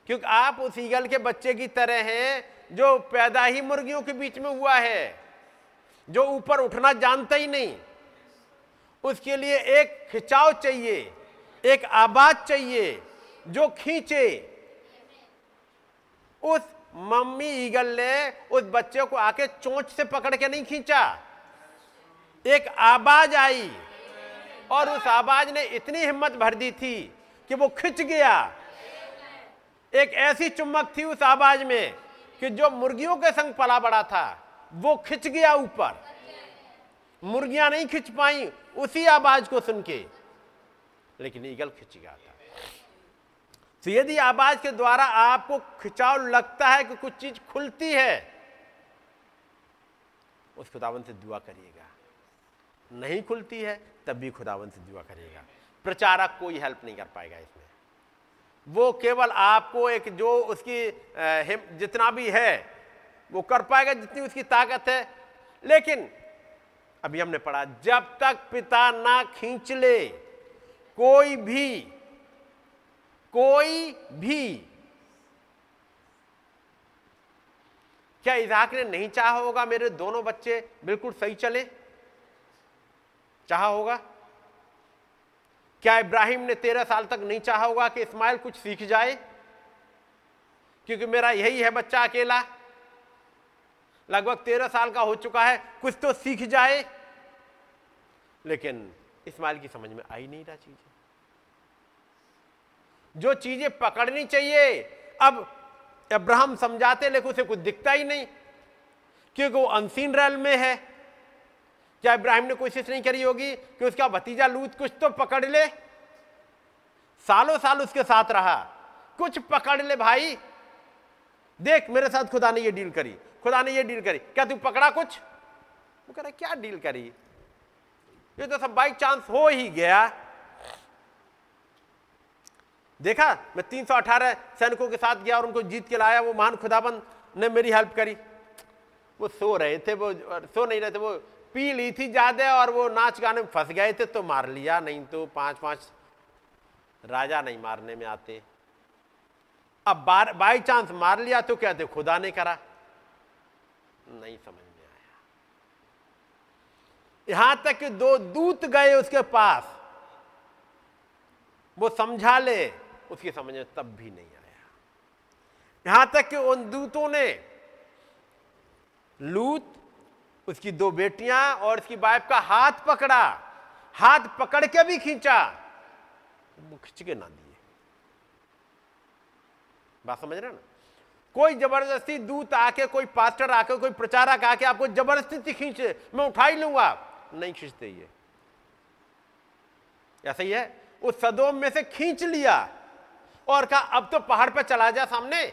क्योंकि आप उस ईगल के बच्चे की तरह हैं जो पैदा ही मुर्गियों के बीच में हुआ है, जो ऊपर उठना जानता ही नहीं। उसके लिए एक खिंचाव चाहिए, एक आवाज़ चाहिए जो खींचे। उस मम्मी ईगल ने उस बच्चे को आके चोंच से पकड़ के नहीं खींचा। एक आवाज़ आई और उस आवाज़ ने इतनी हिम्मत भर दी थी कि वो खिंच गया। एक ऐसी चुम्बक थी उस आवाज़ में कि जो मुर्गियों के संग पला बड़ा था, वो खिंच गया ऊपर। मुर्गियाँ नहीं खिंच पाई, उसी आवाज़ को सुन के। लेकिन ईगल खिंच गया था। तो यदि आवाज़ के द्वारा आपको खिंचाव लगता है कि कुछ चीज़ खुलती है, उस खुदावन से दुआ करिएगा। नहीं खुलती है, तब भी खुदावन से दुआ करिएगा प्रचारक कोई हेल्प नहीं कर पाएगा इसमें। वो केवल आपको एक जो उसकी जितना भी है, वो कर पाएगा जितनी उसकी ताकत है। लेकिन अभी हमने पढ़ा, जब तक पिता ना खींच ले, कोई भी कोई भी क्या इजाक ने नहीं चाहा होगा मेरे दोनों बच्चे बिल्कुल सही चले? चाहा होगा? क्या इब्राहिम ने तेरह साल तक नहीं चाहा होगा कि इस्माइल कुछ सीख जाए? क्योंकि मेरा यही है बच्चा अकेला। लगभग तेरह साल का हो चुका है, कुछ तो सीख जाए। लेकिन इस्माइल की समझ में आई नहीं रहा चीज़ें। जो चीज़ें पकड़नी चाहिए, अब अब्राहम समझाते, लेकिन उसे कुछ दिखता ही नहीं, क्योंकि वो अनसीन रैल में है। क्या इब्राहिम ने कोशिश नहीं करी होगी कि उसका भतीजा लूत कुछ तो पकड़ ले। सालों साल उसके साथ रहा। कुछ पकड़ ले भाई। देख, मेरे साथ खुदा ने ये डील करी। खुदा ने ये डील करी। क्या तू पकड़ा कुछ? वो कह रहा क्या डील करी? ये तो सब बाई चांस हो ही गया। देखा, मैं 318 सैनिकों के साथ गया और उनको जीत के लाया। वो महान खुदाबंद ने मेरी हेल्प करी। वो सो रहे थे, वो सो नहीं रहे थे, वो पी ली थी ज़्यादा और वो नाच गाने में फंस गए थे तो मार लिया, नहीं तो पाँच पाँच राजा नहीं मारने में आते। अब बार बाई चांस मार लिया तो कहते खुदा ने करा? नहीं समझ में आया। यहाँ तक कि दो दूत गए उसके पास, वो समझा ले, उसकी समझ में तब भी नहीं आया। यहाँ तक कि उन दूतों ने लूत उसकी दो बेटियाँ और उसकी वाइफ का हाथ पकड़ा। हाथ पकड़ के भी खींचा। खींच के ना दिए। बात समझ रहे ना? कोई ज़बरदस्ती दूत आके, कोई पास्टर आके, कोई प्रचारक आके आपको ज़बरदस्ती खींचे, मैं उठा ही लूँगा। नहीं खींचते ये। ऐसा ही है? उस सदोम में से खींच लिया। और कहा, अब तो पहाड़ पर चला जा सामने। नहीं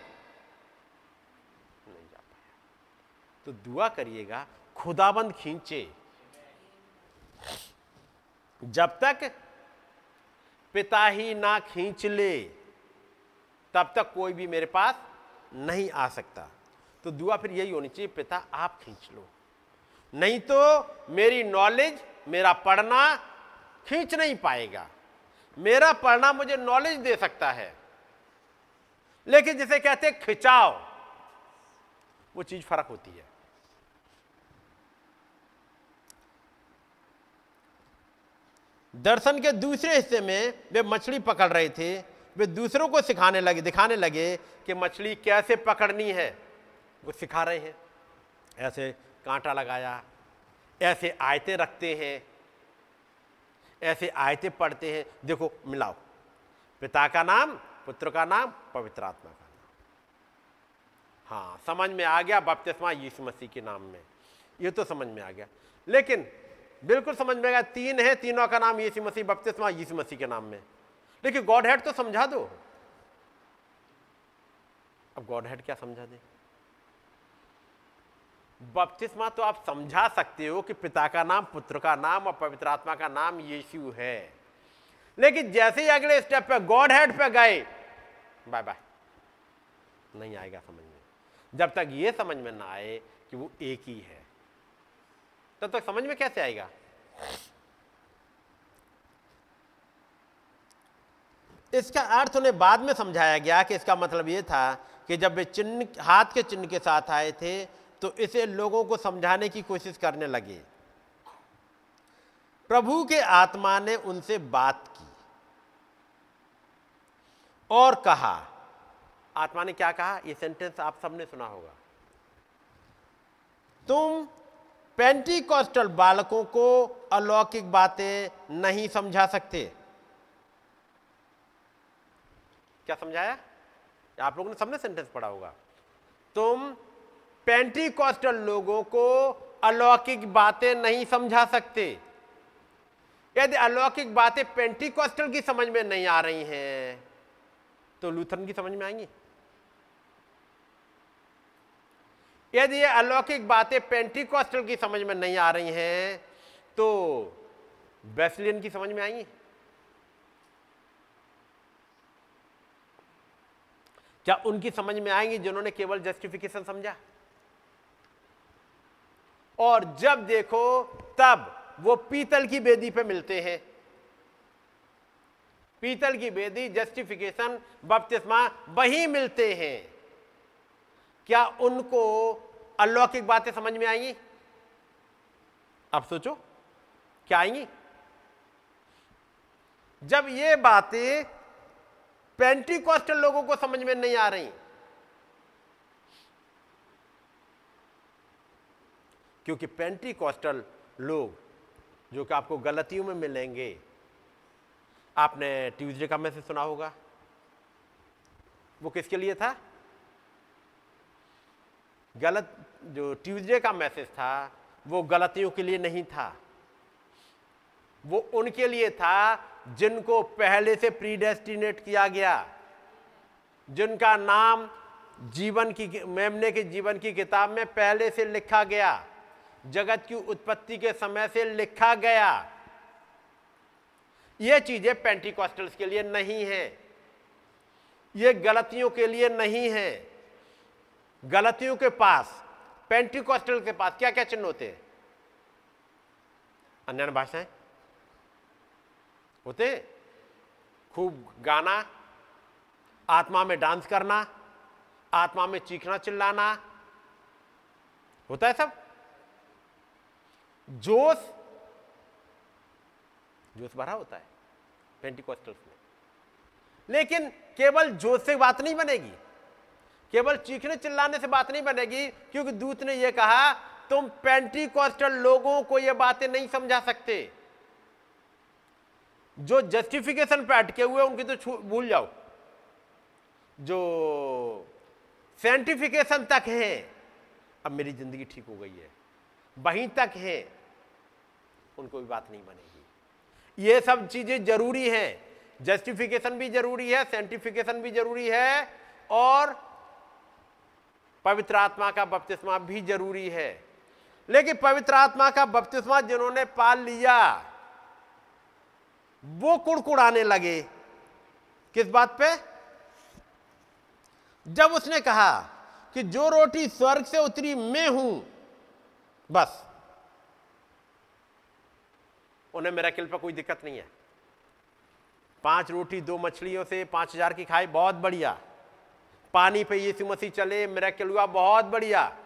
जा पाया। तो दुआ करिएगा खुदाबंद खींचे। जब तक पिता ही ना खींच ले, तब तक कोई भी मेरे पास नहीं आ सकता। तो दुआ फिर यही होनी चाहिए, पिता, आप खींच लो। नहीं तो मेरी नॉलेज मेरा पढ़ना खींच नहीं पाएगा। मेरा पढ़ना मुझे नॉलेज दे सकता है। लेकिन जिसे कहते खिंचाव, वो चीज़ फ़र्क होती है। दर्शन के दूसरे हिस्से में वे मछली पकड़ रहे थे। वे दूसरों को सिखाने लगे, दिखाने लगे कि मछली कैसे पकड़नी है। वो सिखा रहे हैं। ऐसे कांटा लगाया, ऐसे आयतें रखते हैं, ऐसे आयतें पढ़ते हैं। देखो, मिलाओ। पिता का नाम, पुत्र का नाम, पवित्र आत्मा का नाम। हाँ समझ में आ गया बपतिस्मा यीशु मसीह के नाम में। ये तो समझ में आ गया। लेकिन बिल्कुल समझ में गया तीन है, तीनों का नाम यीशु मसीह, बपतिस्मा यीशु मसीह के नाम में। लेकिन गॉड हेड तो समझा दो। अब गॉड हेड क्या समझा दे? बपतिस्मा तो आप समझा सकते हो कि पिता का नाम, पुत्र का नाम और पवित्र आत्मा का नाम यीशु है। लेकिन जैसे ही अगले स्टेप पे गॉड हेड पे गए बाय बाय नहीं आएगा समझ में। जब तक ये समझ में ना आए कि वो एक ही है। तब तक समझ में कैसे आएगा? इसका अर्थ उन्हें बाद में समझाया गया कि इसका मतलब यह था कि जब वे चिन्ह, हाथ के चिन्ह के साथ आए थे तो इसे लोगों को समझाने की कोशिश करने लगे। प्रभु के आत्मा ने उनसे बात की और कहा, आत्मा ने क्या कहा? यह सेंटेंस आप सबने सुना होगा। तुम पेंटिकॉस्टल बालकों को अलौकिक बातें नहीं समझा सकते। क्या समझाया? आप लोगों ने सबने सेंटेंस पढ़ा होगा। तुम पेंटिकॉस्टल लोगों को अलौकिक बातें नहीं समझा सकते। यदि अलौकिक बातें पेंटिकॉस्टल की समझ में नहीं आ रही हैं तो लूथरन की समझ में आएँगी। यदि ये अलौकिक बातें पेंटिकॉस्टल की समझ में नहीं आ रही हैं तो बेसलियन की समझ में आएँगी। क्या उनकी समझ में आएँगी जिन्होंने केवल जस्टिफिकेशन समझा? और जब देखो, तब वो पीतल की बेदी पे मिलते हैं। पीतल की बेदी जस्टिफिकेशन बपतिस्मा वही मिलते हैं। क्या उनको अलौकिक बातें समझ में आएँगी? आप सोचो, क्या आएँगी? जब ये बातें पेंटिकॉस्टल लोगों को समझ में नहीं आ रही, क्योंकि पेंटिकॉस्टल लोग जो कि आपको गलतियों में मिलेंगे, आपने ट्यूसडे का मैसेज सुना होगा। वो किसके लिए था? गलत जो ट्यूसडे का मैसेज था, वो गलतियों के लिए नहीं था। वो उनके लिए था जिनको पहले से प्रीडेस्टिनेट किया गया। जिनका नाम जीवन की, मेमने के जीवन की किताब में पहले से लिखा गया। जगत की उत्पत्ति के समय से लिखा गया। ये चीज़ें पेंटिकॉस्टल्स के लिए नहीं है। ये गलतियों के लिए नहीं है। गलतियों के पास पेंटिकॉस्टल के पास क्या क्या चिन्ह होते हैं? अन्य भाषाएँ? होते? खूब गाना, आत्मा में डांस करना, आत्मा में चीखना चिल्लाना, होता है सब। जोश जोश भरा होता है पेंटिकॉस्टल्स में। लेकिन केवल जोश से बात नहीं बनेगी। केवल चीखने चिल्लाने से बात नहीं बनेगी, क्योंकि दूत ने यह कहा, तुम पेंटिकॉस्टल लोगों को यह बातें नहीं समझा सकते। जो जस्टिफिकेशन पे अटके हुए, उनकी तो भूल जाओ। जो साइंटिफिकेशन तक है, अब मेरी ज़िंदगी ठीक हो गई है। वहीं तक है, उनको भी बात नहीं बनेगी। ये सब चीज़ें ज़रूरी हैं। जस्टिफिकेशन भी ज़रूरी है साइंटिफिकेशन भी ज़रूरी है, और पवित्र आत्मा का बपतिस्मा भी ज़रूरी है। लेकिन पवित्र आत्मा का बपतिस्मा जिन्होंने पाल लिया, वो कुड़कुड़ाने लगे। किस बात पे? जब उसने कहा कि जो रोटी स्वर्ग से उतरी मैं हूँ, बस। उन्हें मेरा किल पर कोई दिक्कत नहीं है। पाँच रोटी, दो मछलियों से पाँच हज़ार की खाई, बहुत बढ़िया। पानी पे यीशु मसीह चले मेरा हुआ, बहुत बढ़िया,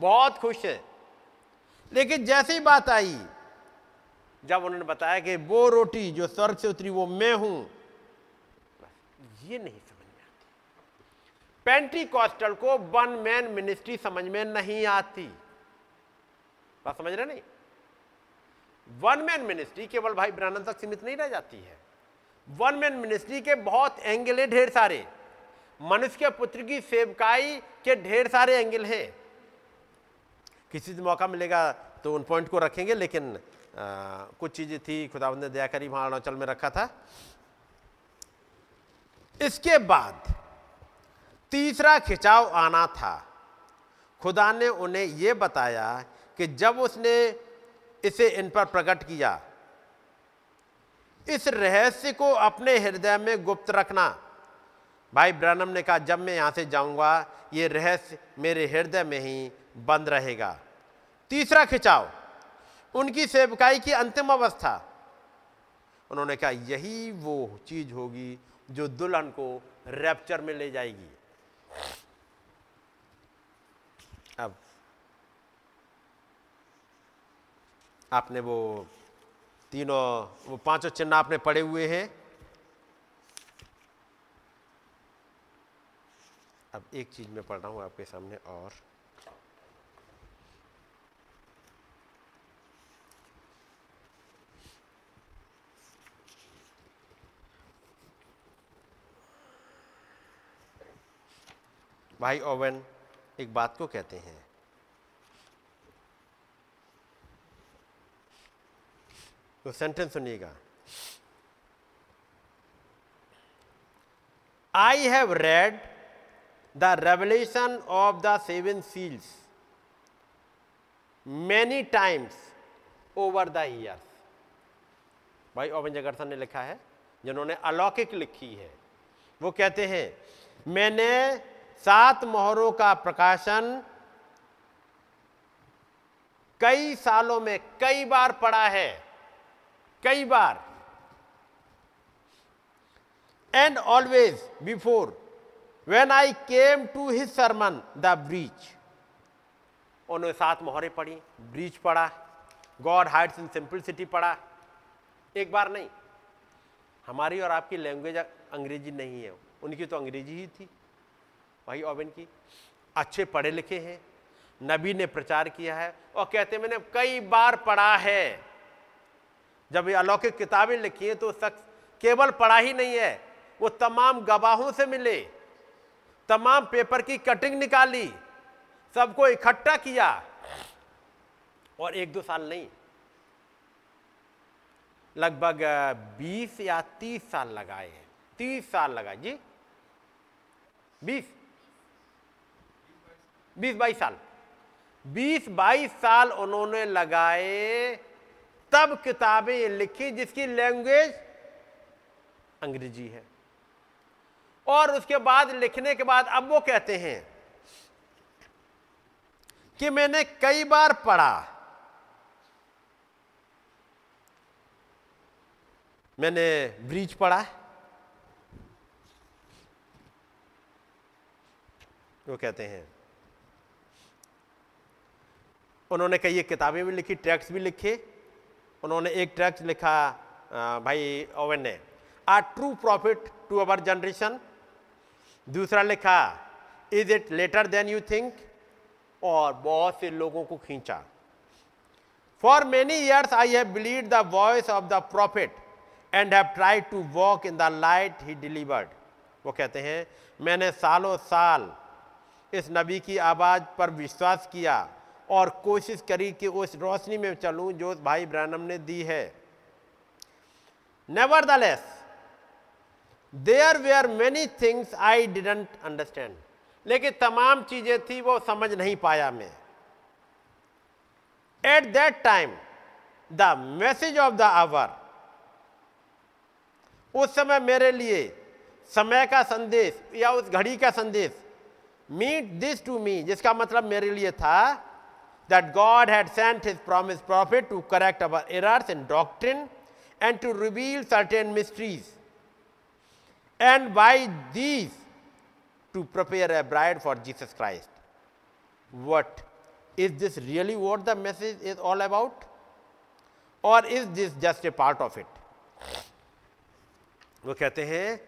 बहुत खुश है। लेकिन जैसे ही बात आई, जब उन्होंने बताया कि वो रोटी जो स्वर्ग से उतरी, वो मैं हूँ, ये नहीं समझ में आती। पेंटी कॉस्टल को वन मैन मिनिस्ट्री समझ में नहीं आती। बात समझ रहे नहीं? वन मैन मिनिस्ट्री केवल भाई ब्रानंद तक सीमित नहीं रह जाती है। वन मैन मिनिस्ट्री के बहुत एंगल है ढेर सारे। मनुष्य के पुत्र की सेवकाई के ढेर सारे एंगल हैं। किसी से मौका मिलेगा तो उन पॉइंट को रखेंगे लेकिन आ, कुछ चीज़ें थी खुदाबंद ने दया करी अरुणाचल में रखा था। इसके बाद तीसरा खिंचाव आना था। खुदा ने उन्हें यह बताया कि जब उसने इसे इन पर प्रकट किया इस रहस्य को अपने हृदय में गुप्त रखना भाई ब्रनम ने कहा, जब मैं यहाँ से जाऊँगा, ये रहस्य मेरे हृदय में ही बंद रहेगा। तीसरा खिंचाव, उनकी सेवकाई की अंतिम अवस्था। उन्होंने कहा, यही वो चीज़ होगी जो दुल्हन को रैप्चर में ले जाएगी। अब, आपने वो तीनों, वो पाँचों चिन्ह आपने पड़े हुए हैं। अब एक चीज़ में पढ़ रहा हूँ आपके सामने और। भाई ओवन, एक बात को कहते हैं। तो सेंटेंस सुनिएगा। I have read the revelation of the seven seals many times over the years भाई ओवन जगरसन ने लिखा है, जिन्होंने अलौकिक लिखी है, वो कहते हैं, मैंने सात मोहरों का प्रकाशन कई सालों में कई बार पढ़ा है, कई बार and always before when I came to his sermon the breach उन्होंने सात मोहरें पढ़ी ब्रीच पढ़ा गॉड हाइट्स इन सिंपलिसिटी पढ़ा एक बार नहीं, हमारी और आपकी लैंग्वेज अंग्रेज़ी नहीं है, उनकी तो अंग्रेज़ी ही थी। भाई ओवन की, अच्छे पढ़े लिखे हैं, नबी ने प्रचार किया है, और कहते मैंने कई बार पढ़ा है। जब ये अलौकिक किताबें लिखी हैं तो शख्स केवल पढ़ा ही नहीं है, वो तमाम गवाहों से मिले। तमाम पेपर की कटिंग निकाली, सबको इकट्ठा किया और एक दो साल नहीं, लगभग 20 या 30 साल लगाए हैं। 30 साल लगाए, जी? 20 20 बाईस साल। 20 बाईस साल उन्होंने लगाए, तब किताबें लिखी जिसकी लैंग्वेज अंग्रेज़ी है। और उसके बाद लिखने के बाद अब वो कहते हैं कि मैंने कई बार पढ़ा। मैंने ब्रीच पढ़ा। वो कहते हैं, उन्होंने कई किताबें भी लिखी ट्रैक्स भी लिखे। उन्होंने एक ट्रैक्स लिखा भाई ओवन ने are true prophet to our generation दूसरा लिखा is it later than you think और बहुत से लोगों को खींचा। For many years I have believe the voice of the prophet and have try to walk in the light he delivered वो कहते हैं, मैंने सालों साल इस नबी की आवाज़ पर विश्वास किया और कोशिश करी कि उस रोशनी में चलूँ जो भाई ब्रानम ने दी है। Nevertheless there were many things I didn't understand लेकिन तमाम चीज़ें थी, वो समझ नहीं पाया मैं at that time the message of the hour उस समय मेरे लिए समय का संदेश या उस घड़ी का संदेश मीट दिस टू मी जिसका मतलब मेरे लिए था that God had sent his promised prophet to correct our errors in doctrine and to reveal certain mysteries. And by these, to prepare a bride for Jesus Christ. What? Is this really what the message is all about? Or is this just a part of it? वो कहते हैं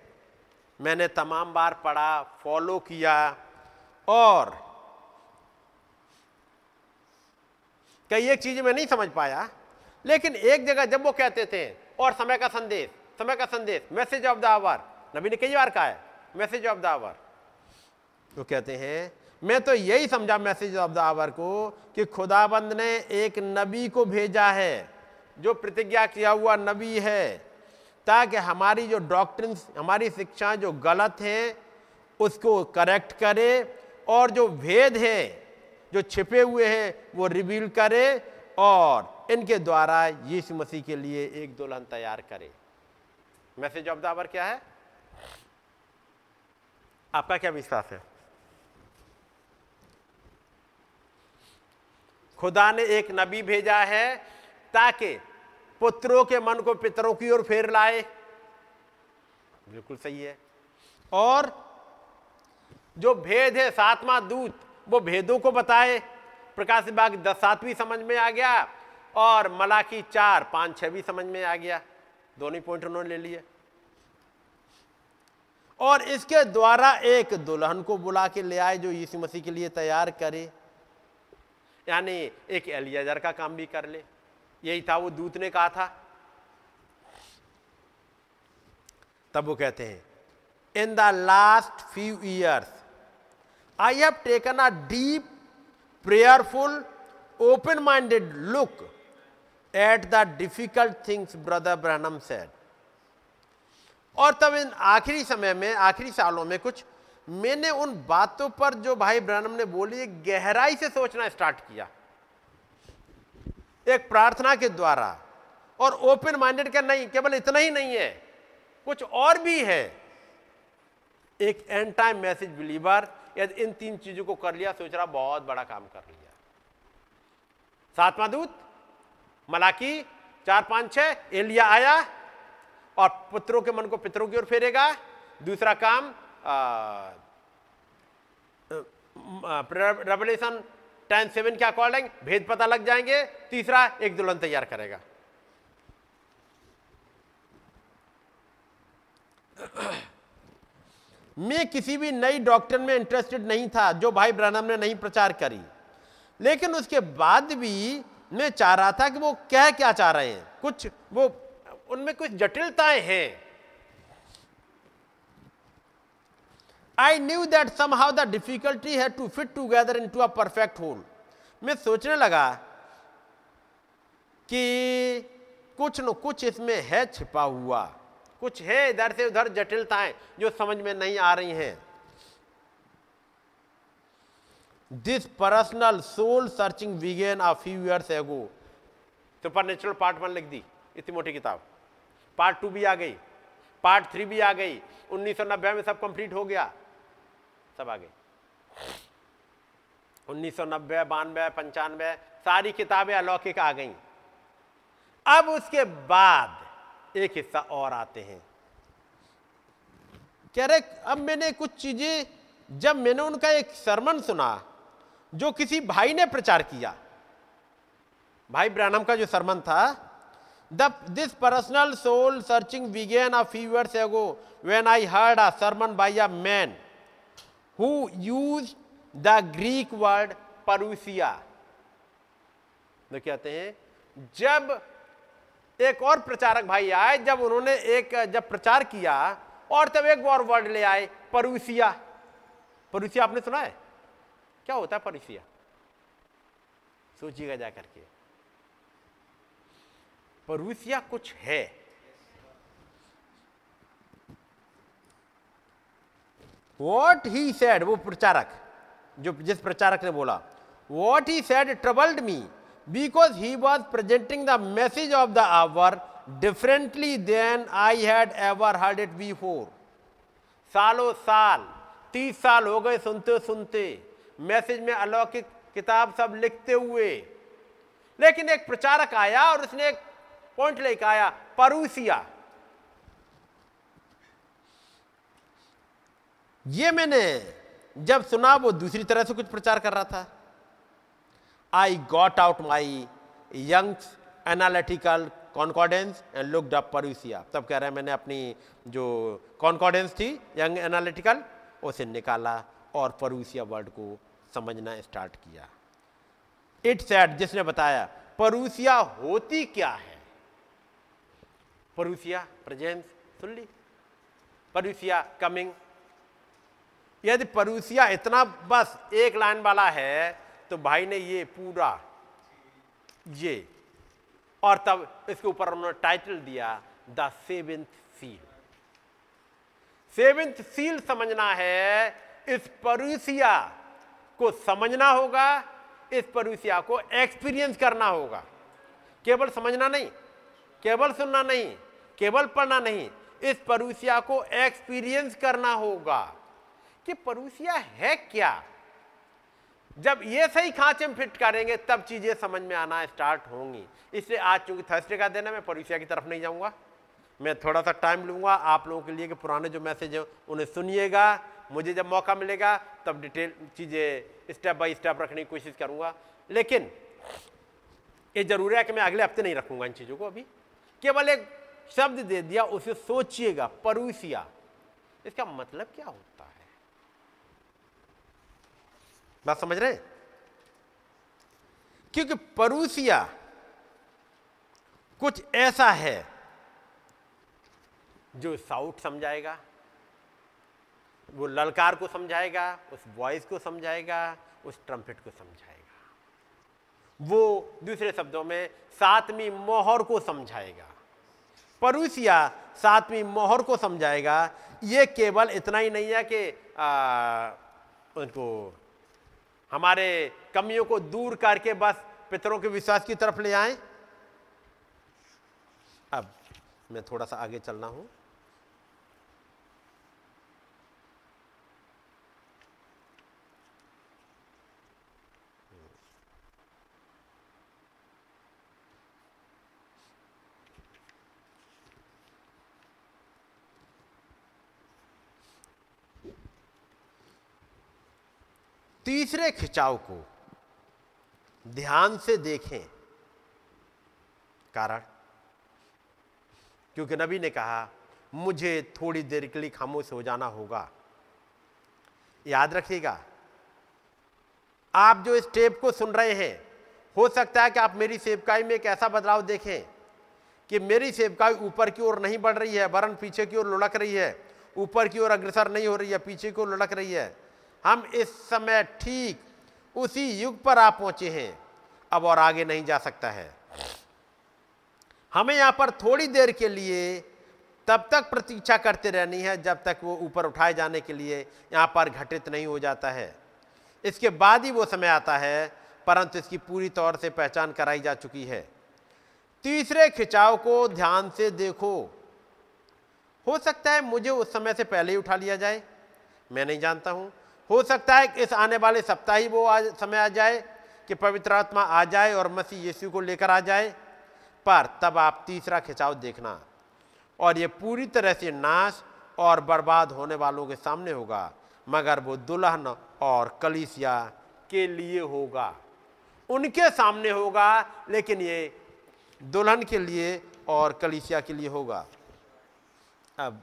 मैंने तमाम बार पढ़ा follow किया और कई एक चीज़ मैं नहीं समझ पाया लेकिन एक जगह जब वो कहते थे और समय का संदेश समय का संदेश मैसेज ऑफ़ द आवर नबी ने कई बार कहा है मैसेज ऑफ़ द आवर वो कहते हैं, मैं तो यही समझा मैसेज ऑफ़ द आवर को कि खुदाबंद ने एक नबी को भेजा है, जो प्रतिज्ञा किया हुआ नबी है, ताकि हमारी जो डॉक्ट्रिन हमारी शिक्षा जो गलत है, उसको करेक्ट करे और जो भेद है, जो छिपे हुए हैं, वो रिवील करे और इनके द्वारा यीशु मसीह के लिए एक दुल्हन तैयार करे। मैसेज ऑफ़ द आवर क्या है? आपका क्या विश्वास है? खुदा ने एक नबी भेजा है ताकि पुत्रों के मन को पितरों की ओर फेर लाए। बिल्कुल सही है। और जो भेद है, सातवां दूत, वो भेदों को बताए। प्रकाश बाग दस, सातवीं समझ में आ गया और मलाकी चार, पाँच भी समझ में आ गया। दोनों पॉइंट उन्होंने ले लिए। और इसके द्वारा एक दुल्हन को बुला के ले आए जो यीशु मसीह के लिए तैयार करे। यानी एक एलियाजर का काम भी कर ले। यही था, वो दूत ने कहा था। तब वो कहते हैं in the last few years I have taken a deep prayerful open minded look at the difficult things brother Branham said. और तब इन आखिरी समय में, आखिरी सालों में कुछ, मैंने उन बातों पर जो भाई ब्रनम ने बोली गहराई से सोचना स्टार्ट किया। एक प्रार्थना के द्वारा। और ओपन माइंडेड का नहीं, केवल इतना ही नहीं है, कुछ और भी है। एक एंड टाइम मैसेज बिलीवर यदि इन तीन चीज़ों को कर लिया, सोच रहा, बहुत बड़ा काम कर लिया। सातवां दूत, मलाकी, चार पाँच छह एलिया आया और पुत्रों के मन को पितरों की ओर फेरेगा। दूसरा काम रेवल्यूशन टेन सेवन क्या अकॉर्डिंग भेद पता लग जाएँगे। तीसरा, एक दुल्हन तैयार करेगा। मैं किसी भी नई डॉक्टर में इंटरेस्टेड नहीं था, जो भाई ब्रनम ने नहीं प्रचार करी। लेकिन उसके बाद भी मैं चाह रहा था कि वो क्या क्या चाह रहे हैं। कुछ वो उनमें कुछ जटिलताएँ हैं। I knew that somehow the difficulty है to fit together into a perfect whole मैं सोचने लगा कि कुछ न कुछ इसमें है छिपा हुआ। कुछ है इधर से उधर जटिलताएँ जो समझ में नहीं आ रही हैं। This personal soul searching began a few years ago supernatural part one लिख दी। इतनी मोटी किताब। पार्ट टू भी आ गई, पार्ट थ्री भी आ गई, उन्नीस सौ नब्बे में सब कंप्लीट हो गया, सब आ गई उन्नीस सौ नब्बे, बानवे, पंचानवे, सारी किताबें अलौकिक आ गई। अब उसके बाद एक हिस्सा और आते हैं। कह रहे, अब मैंने कुछ चीज़ें, जब मैंने उनका एक सरमन सुना, जो किसी भाई ने प्रचार किया, भाई ब्रानम का जो सरमन था the this personal soul searching began a few years ago when I heard a sermon by a man who use the Greek word parousia कहते हैं। जब एक और प्रचारक भाई आए, जब उन्होंने एक, जब प्रचार किया और तब एक और वर्ड ले आए परूसिया परूसिया आपने सुना है? क्या होता है परूसिया सोचिएगा जाकर के। परूसिया कुछ है। वॉट ही सेड वो प्रचारक, जो जिस प्रचारक ने बोला what he said troubled me because he was presenting the message of the hour differently than I had ever heard it before सालों साल, तीस साल हो गए सुनते सुनते मैसेज में अलौकिक किताब सब लिखते हुए। लेकिन एक प्रचारक आया और उसने एक पॉइंट लेकर आया, परूसिया। ये मैंने जब सुना, वो दूसरी तरह से कुछ प्रचार कर रहा था। I got out my Young analytical concordance and looked up parousia तब कह रहे हैं, मैंने अपनी जो कॉन्कॉर्डेंस थी यंग एनालिटिकल उसे निकाला और परूसिया वर्ड को समझना स्टार्ट किया। इट सेट जिसने बताया, परूसिया होती क्या है? परूसिया प्रेजेंस सुन ली परूसिया कमिंग यदि परूसिया इतना बस एक लाइन वाला है तो भाई ने ये पूरा, ये, और तब इसके ऊपर उन्होंने टाइटल दिया the seventh seal seventh seal समझना है, इस परूसिया को समझना होगा, इस परूसिया को एक्सपीरियंस करना होगा। केवल समझना नहीं, केवल सुनना नहीं केवल पढ़ना नहीं, इस परूसिया को एक्सपीरियंस करना होगा। कि परूसिया है क्या? जब ये सही खांचे में फिट करेंगे, तब चीज़ें समझ में आना स्टार्ट होंगी। इसलिए आज चूँकि थर्सडे का दिन है, मैं परूसिया की तरफ़ नहीं जाऊँगा। मैं थोड़ा सा टाइम लूँगा, आप लोगों के लिए कि पुराने जो मैसेज है, उन्हें सुनिएगा। मुझे जब मौका मिलेगा, तब डिटेल चीज़ें स्टेप बाय स्टेप रखने की कोशिश करूँगा। लेकिन, ये ज़रूरी है कि मैं अगले हफ़्ते नहीं रखूँगा इन चीज़ों को अभी। केवल एक शब्द दे दिया, उसे सोचिएगा, परूसिया। इसका मतलब क्या होता है? बात समझ रहे? क्योंकि परूसिया कुछ ऐसा है जो साउट समझाएगा, वो ललकार को समझाएगा, उस वॉइस को समझाएगा, उस ट्रम्पेट को समझाएगा। वो दूसरे शब्दों में सातवीं मोहर को समझाएगा। परूसिया सातवीं मोहर को समझाएगा। ये केवल इतना ही नहीं है कि उनको हमारे कमियों को दूर करके बस पितरों के विश्वास की तरफ़ ले आए। अब मैं थोड़ा सा आगे चलना हूँ। तीसरे खिंचाव को ध्यान से देखें। कारण? क्योंकि नबी ने कहा, मुझे थोड़ी देर के लिए खामोश हो जाना होगा। याद रखिएगा, आप जो इस टेप को सुन रहे हैं, हो सकता है कि आप मेरी सेवकाई में एक ऐसा बदलाव देखें कि मेरी सेवकाई ऊपर की ओर नहीं बढ़ रही है, वरन पीछे की ओर लुढ़क रही है, ऊपर की ओर अग्रसर नहीं हो रही है, पीछे की ओर लुढ़क रही है। हम इस समय ठीक उसी युग पर आ पहुँचे हैं। अब और आगे नहीं जा सकता है। हमें यहाँ पर थोड़ी देर के लिए तब तक प्रतीक्षा करते रहनी है, जब तक वो ऊपर उठाए जाने के लिए यहाँ पर घटित नहीं हो जाता है। इसके बाद ही वो समय आता है, परंतु इसकी पूरी तौर से पहचान कराई जा चुकी है। तीसरे खिंचाव को ध्यान से देखो। हो सकता है मुझे उस समय से पहले ही उठा लिया जाए। मैं नहीं जानता हूँ। हो सकता है कि इस आने वाले सप्ताह ही वो आज समय आ जाए, कि पवित्र आत्मा आ जाए और मसीह यीशु को लेकर आ जाए। पर तब आप तीसरा खिंचाव देखना और ये पूरी तरह से नाश और बर्बाद होने वालों के सामने होगा, मगर वो दुल्हन और कलिसिया के लिए होगा। उनके सामने होगा, लेकिन ये दुल्हन के लिए और कलिसिया के लिए होगा। अब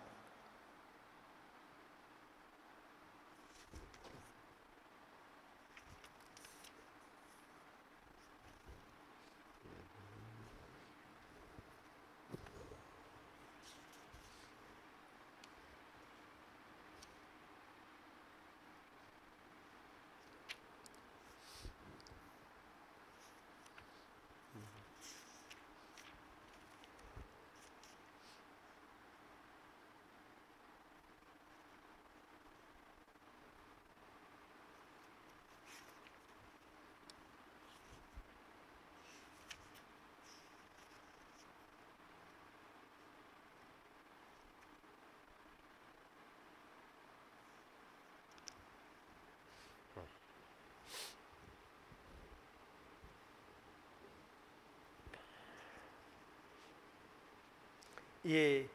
ये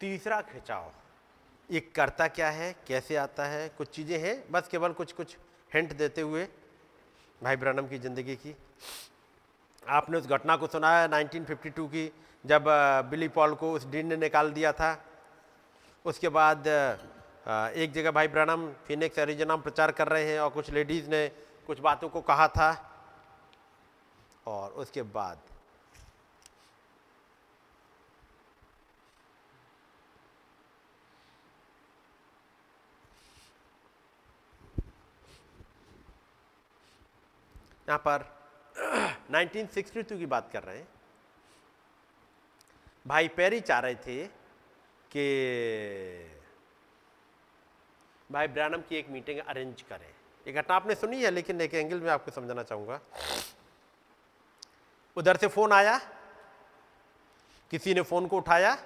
तीसरा खिंचाव। ये करता क्या है? कैसे आता है? कुछ चीज़ें हैं, बस केवल कुछ कुछ हिंट देते हुए भाई ब्रनम की ज़िंदगी की। आपने उस घटना को सुना है 1952 की, जब बिली पॉल को उस डीन ने निकाल दिया था। उसके बाद एक जगह भाई ब्रनम फिनिक्स, एरिजोना प्रचार कर रहे हैं और कुछ लेडीज़ ने कुछ बातों को कहा था। और उसके बाद यहाँ पर 1962 की बात कर रहे हैं। भाई पेरी चाह रहे थे कि भाई ब्रानम की एक मीटिंग अरेंज करें। ये घटना आपने सुनी है, लेकिन एक एंगल में आपको समझाना चाहूँगा। उधर से फ़ोन आया, किसी ने फ़ोन को उठाया।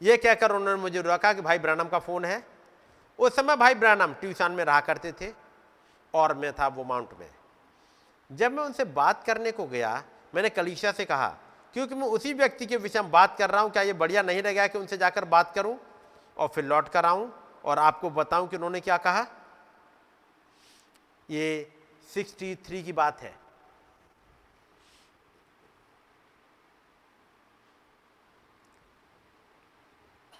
ये कहकर उन्होंने मुझे रोका कि भाई ब्रानम का फ़ोन है। उस समय भाई ब्रानम ट्यूशन में रहा करते थे और मैं था वो माउंट में। जब मैं उनसे बात करने को गया, मैंने कलीशा से कहा, क्योंकि मैं उसी व्यक्ति के विषय में बात कर रहा हूँ, क्या ये बढ़िया नहीं रहेगा कि उनसे जाकर बात करूँ? और फिर लौट कर आऊँ और आपको बताऊँ कि उन्होंने क्या कहा? ये 63 की बात है।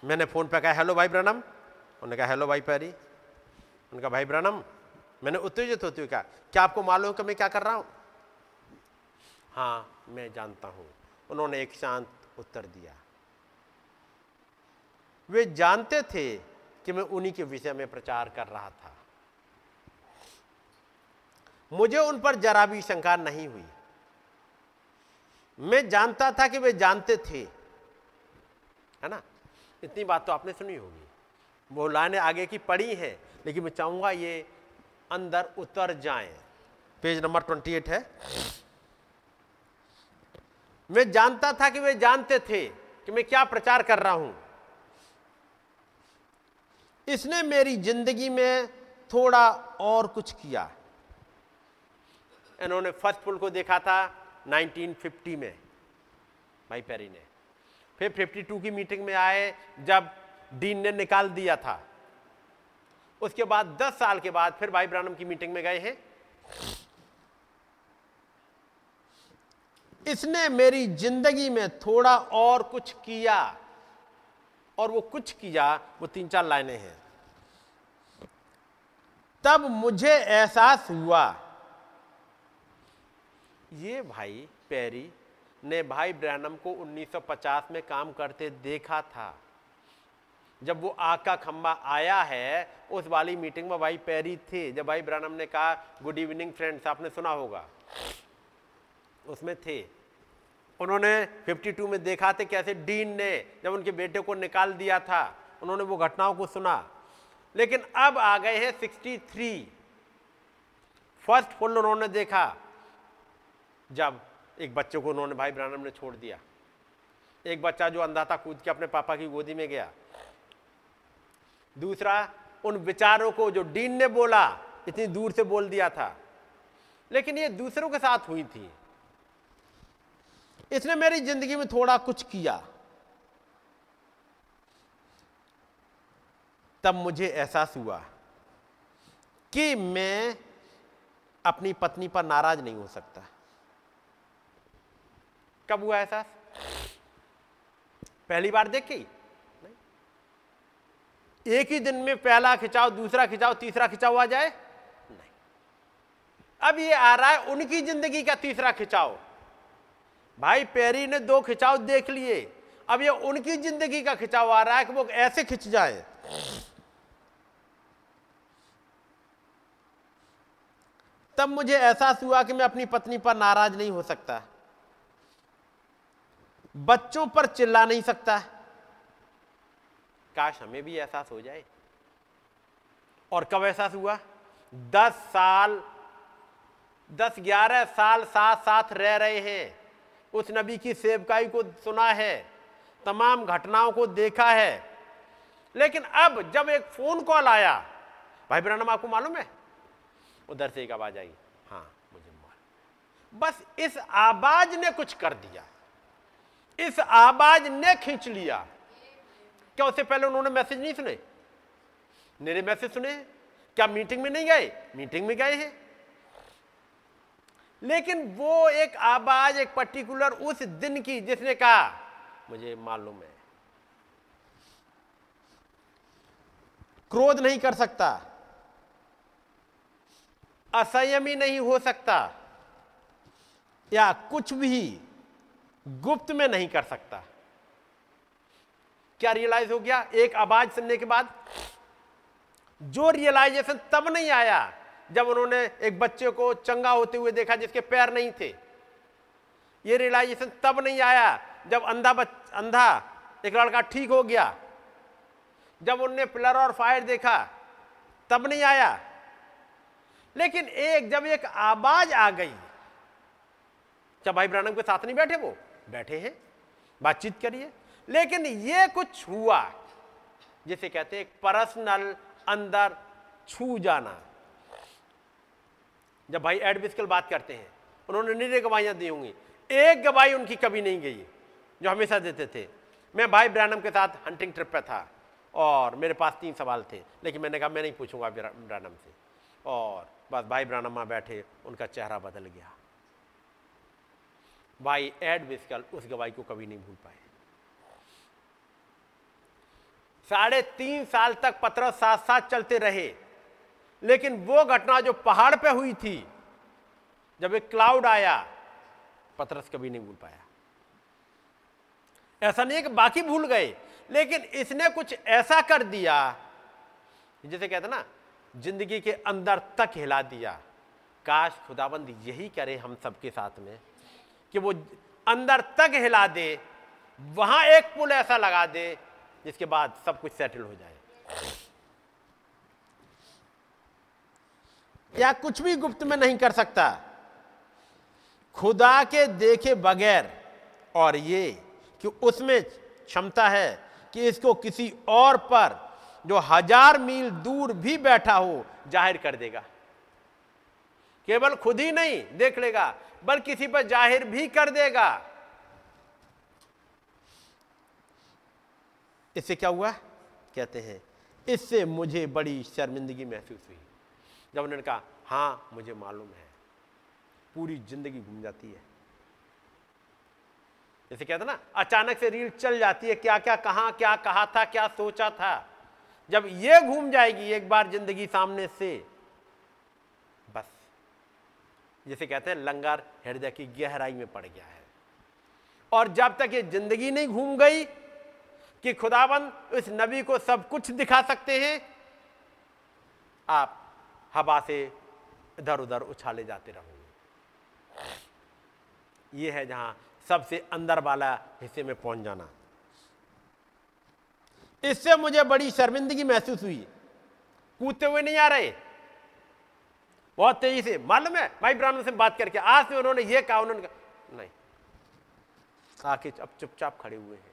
मैंने फ़ोन पे कहा, हेलो भाई ब्रनम। उन्होंने कहा, हेलो भाई पैरी उनका, भाई ब्रनम मैंने उत्तेजित होते हुए कहा, क्या आपको मालूम है कि मैं क्या कर रहा हूँ? हाँ मैं जानता हूँ। उन्होंने एक शांत उत्तर दिया। वे जानते थे कि मैं उन्हीं के विषय में प्रचार कर रहा था। मुझे उन पर जरा भी शंका नहीं हुई। मैं जानता था कि वे जानते थे। है ना? इतनी बात तो आपने सुनी होगी। वो लाने आगे की पड़ी है, लेकिन मैं चाहूँगा ये अंदर उतर जाएँ। पेज नंबर ट्वेंटी एट है। मैं जानता था कि वे जानते थे कि मैं क्या प्रचार कर रहा हूँ। इसने मेरी ज़िंदगी में थोड़ा और कुछ किया। इन्होंने फ़र्स्ट पुल को देखा था 1950 में, भाई पेरी ने। फिर 52 की मीटिंग में आए, जब डीन ने निकाल दिया था। उसके बाद 10 साल के बाद फिर भाई ब्रानम की मीटिंग में गए हैं। इसने मेरी ज़िंदगी में थोड़ा और कुछ किया और वो कुछ किया, वो तीन चार लाइनें हैं। तब मुझे एहसास हुआ, ये भाई, पेरी, ने भाई ब्रैनम को 1950 में काम करते देखा था। जब वो आग का खंबा आया है, उस वाली मीटिंग में भाई पेरी थे। जब भाई ब्रैनम ने कहा गुड इवनिंग फ्रेंड्स आपने सुना होगा। उसमें थे। उन्होंने 52 में देखा थे कैसे डीन ने, जब उनके बेटे को निकाल दिया था। उन्होंने वो घटनाओं को सुना। लेकिन अब आ गए हैं 63 फ़र्स्ट फुल उन्होंने देखा, जब एक बच्चे को उन्होंने, भाई ब्रानम ने छोड़ दिया। एक बच्चा जो अंधा था कूद के अपने पापा की गोदी में गया। दूसरा, उन विचारों को जो डीन ने बोला, इतनी दूर से बोल दिया था। लेकिन ये दूसरों के साथ हुई थी। इसने मेरी ज़िंदगी में थोड़ा कुछ किया। तब मुझे एहसास हुआ कि मैं अपनी पत्नी पर नाराज़ नहीं हो सकता। कब हुआ एहसास? पहली बार देखी? एक ही दिन में पहला खिंचाव, दूसरा खिंचाव, तीसरा खिंचाव आ जाए? नहीं। अब ये आ रहा है उनकी ज़िंदगी का तीसरा खिंचाव। भाई, पेरी ने दो खिंचाव देख लिए। अब ये उनकी ज़िंदगी का खिंचाव आ रहा है कि वो ऐसे खिंच जाए। तब मुझे एहसास हुआ कि मैं अपनी पत्नी पर नाराज़ नहीं हो सकता। बच्चों पर चिल्ला नहीं सकता। काश हमें भी एहसास हो जाए। और कब एहसास हुआ? दस साल, दस ग्यारह साल साथ साथ रह रहे हैं। उस नबी की सेवकाई को सुना है, तमाम घटनाओं को देखा है। लेकिन अब जब एक फ़ोन कॉल आया, भाई ब्रनम आपको मालूम है? उधर से एक आवाज़ आई हाँ मुझे मालूम। बस इस आवाज़ ने कुछ कर दिया। इस आवाज़ ने खींच लिया। क्या उससे पहले उन्होंने मैसेज नहीं सुने? मेरे मैसेज सुने? क्या मीटिंग में नहीं गए? मीटिंग में गए हैं। लेकिन वो एक आवाज़, एक पर्टिकुलर उस दिन की जिसने कहा, मुझे मालूम है। क्रोध नहीं कर सकता। असंयमी नहीं हो सकता। या कुछ भी गुप्त में नहीं कर सकता। क्या रियलाइज़ हो गया? एक आवाज़ सुनने के बाद जो रियलाइजेशन तब नहीं आया जब उन्होंने एक बच्चे को चंगा होते हुए देखा जिसके पैर नहीं थे। ये रियलाइजेशन तब नहीं आया जब अंधा बच, अंधा, एक लड़का ठीक हो गया। जब उनने पिलर और फायर देखा, तब नहीं आया। लेकिन एक, जब एक आवाज़ आ गई, क्या भाई ब्रानम के साथ नहीं बैठे वो? बैठे हैं। बातचीत करिए। लेकिन ये कुछ हुआ, जिसे कहते हैं पर्सनल अंदर छू जाना। जब भाई एड बिस्कल बात करते हैं, उन्होंने निरे गवाहियाँ दी होंगी। एक गवाही उनकी कभी नहीं गई, जो हमेशा देते थे। मैं भाई ब्रैनम के साथ हंटिंग ट्रिप पे था, और मेरे पास तीन सवाल थे, लेकिन मैंने कहा, मैं नहीं पूछूँगा ब्रैनम से। और बस भाई ब्रैनम वहाँ बैठे, उनका चेहरा बदल गया। भाई एड बिस्कल उस गवाही को कभी नहीं भूल पाए। साढ़े तीन साल तक पत्र साथ साथ चलते रहे। लेकिन वो घटना जो पहाड़ पे हुई थी, जब एक क्लाउड आया पतरस कभी नहीं भूल पाया। ऐसा नहीं कि बाकी भूल गए, लेकिन इसने कुछ ऐसा कर दिया, जैसे कहते ना, ज़िंदगी के अंदर तक हिला दिया। काश खुदाबंद यही करे हम सबके साथ में, कि वो अंदर तक हिला दे, वहाँ एक पुल ऐसा लगा दे जिसके बाद सब कुछ सेटल हो जाए। या कुछ भी गुप्त में नहीं कर सकता। खुदा के देखे बगैर और ये कि उसमें क्षमता है कि इसको किसी और पर जो हज़ार मील दूर भी बैठा हो ज़ाहिर कर देगा। केवल खुद ही नहीं देख लेगा बल किसी पर ज़ाहिर भी कर देगा। इससे क्या हुआ? कहते हैं, इससे मुझे बड़ी शर्मिंदगी महसूस हुई। जब उन्होंने कहा हाँ मुझे मालूम है। पूरी ज़िंदगी घूम जाती है। जैसे कहते ना, अचानक से रील चल जाती है, क्या क्या, कहा क्या, कहा था, क्या सोचा था। जब ये घूम जाएगी एक बार ज़िंदगी सामने से, बस। जिसे कहते हैं, लंगर हृदय की गहराई में पड़ गया है। और जब तक ये ज़िंदगी नहीं घूम गई कि खुदाबंद इस नबी को सब कुछ दिखा सकते हैं। आप हवा से इधर उधर उछाले जाते रहोगे ये है जहाँ सबसे अंदर वाला हिस्से में पहुँच जाना। इससे मुझे बड़ी शर्मिंदगी महसूस हुई। कूदते हुए नहीं आ रहे। बहुत तेज़ी से। मालूम है, भाई ब्राह्मण से बात करके आज से उन्होंने ये कहा, उन्होंने कहा, नहीं, आके अब चुपचाप खड़े हुए हैं।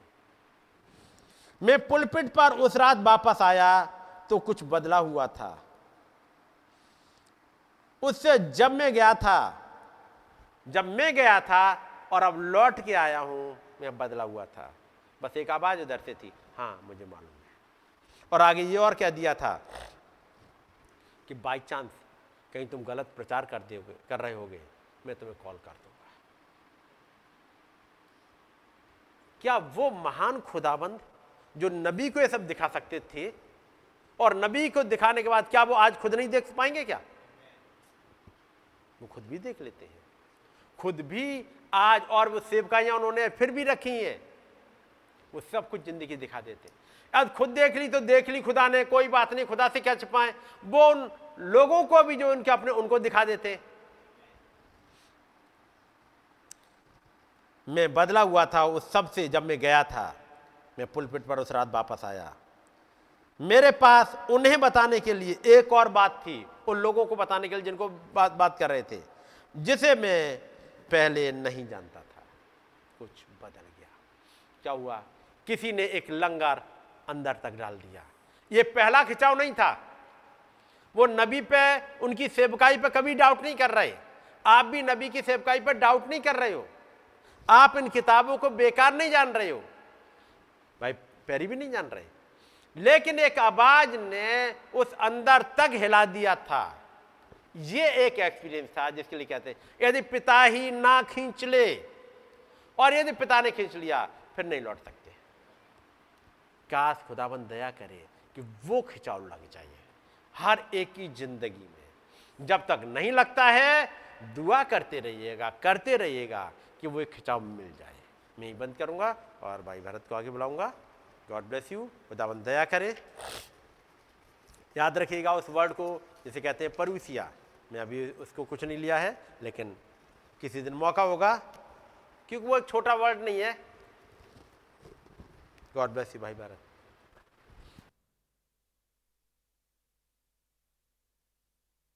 मैं पुलपिट पर उस रात वापस आया तो कुछ बदला हुआ था। उससे जब मैं गया था, जब मैं गया था और अब लौट के आया हूँ, मैं बदला हुआ था। बस एक आवाज़ उधर से थी हाँ मुझे मालूम है। और आगे ये और कह दिया था कि, बाई चांस कहीं तुम गलत प्रचार कर दोगे कर रहे होगे, मैं तुम्हें कॉल कर दूँगा। क्या वो महान खुदाबंद जो नबी को ये सब दिखा सकते थे, और नबी को दिखाने के बाद क्या वो आज खुद नहीं देख पाएँगे क्या? वो खुद भी देख लेते हैं। खुद भी आज और वो सेवकाइयाँ उन्होंने फिर भी रखी हैं। वो सब कुछ ज़िंदगी दिखा देते अब खुद देख ली तो देख ली खुदा ने, कोई बात नहीं, खुदा से क्या छुपाए? वो उन लोगों को भी जो उनके अपने, उनको दिखा देते मैं बदला हुआ था उस सबसे जब मैं गया था। मैं पुलपिट पर उस रात वापस आया। मेरे पास उन्हें बताने के लिए एक और बात थी, उन लोगों को बताने के लिए जिनको बात बात कर रहे थे, जिसे मैं पहले नहीं जानता था। कुछ बदल गया। क्या हुआ? किसी ने एक लंगर अंदर तक डाल दिया। ये पहला खिंचाव नहीं था। वो नबी पे, उनकी सेवकाई पे कभी डाउट नहीं कर रहे। आप भी नबी की सेवकाई पर डाउट नहीं कर रहे हो। आप इन किताबों को बेकार नहीं जान रहे हो। पैरी भी नहीं जान रहे। लेकिन एक आवाज़ ने उस अंदर तक हिला दिया था। ये एक एक्सपीरियंस था जिसके लिए कहते यदि पिता ही ना खींच ले, और यदि पिता ने खींच लिया, फिर नहीं लौट सकते। काश खुदाबंद दया करे कि वो खिंचाव लग जाए। हर एक की ज़िंदगी में जब तक नहीं लगता है, दुआ करते रहिएगा करते रहिएगा कि वो एक खिंचाव मिल जाए। मैं ही बंद करूँगा और भाई भरत को आगे बुलाऊँगा। गॉड ब्लेस यू खुदावन दया करे। याद रखिएगा उस वर्ड को, जिसे कहते हैं परूसिया। मैं अभी उसको कुछ नहीं लिया है, लेकिन किसी दिन मौका होगा, क्योंकि वो एक छोटा वर्ड नहीं है। गॉड ब्लेस यू भाई भारत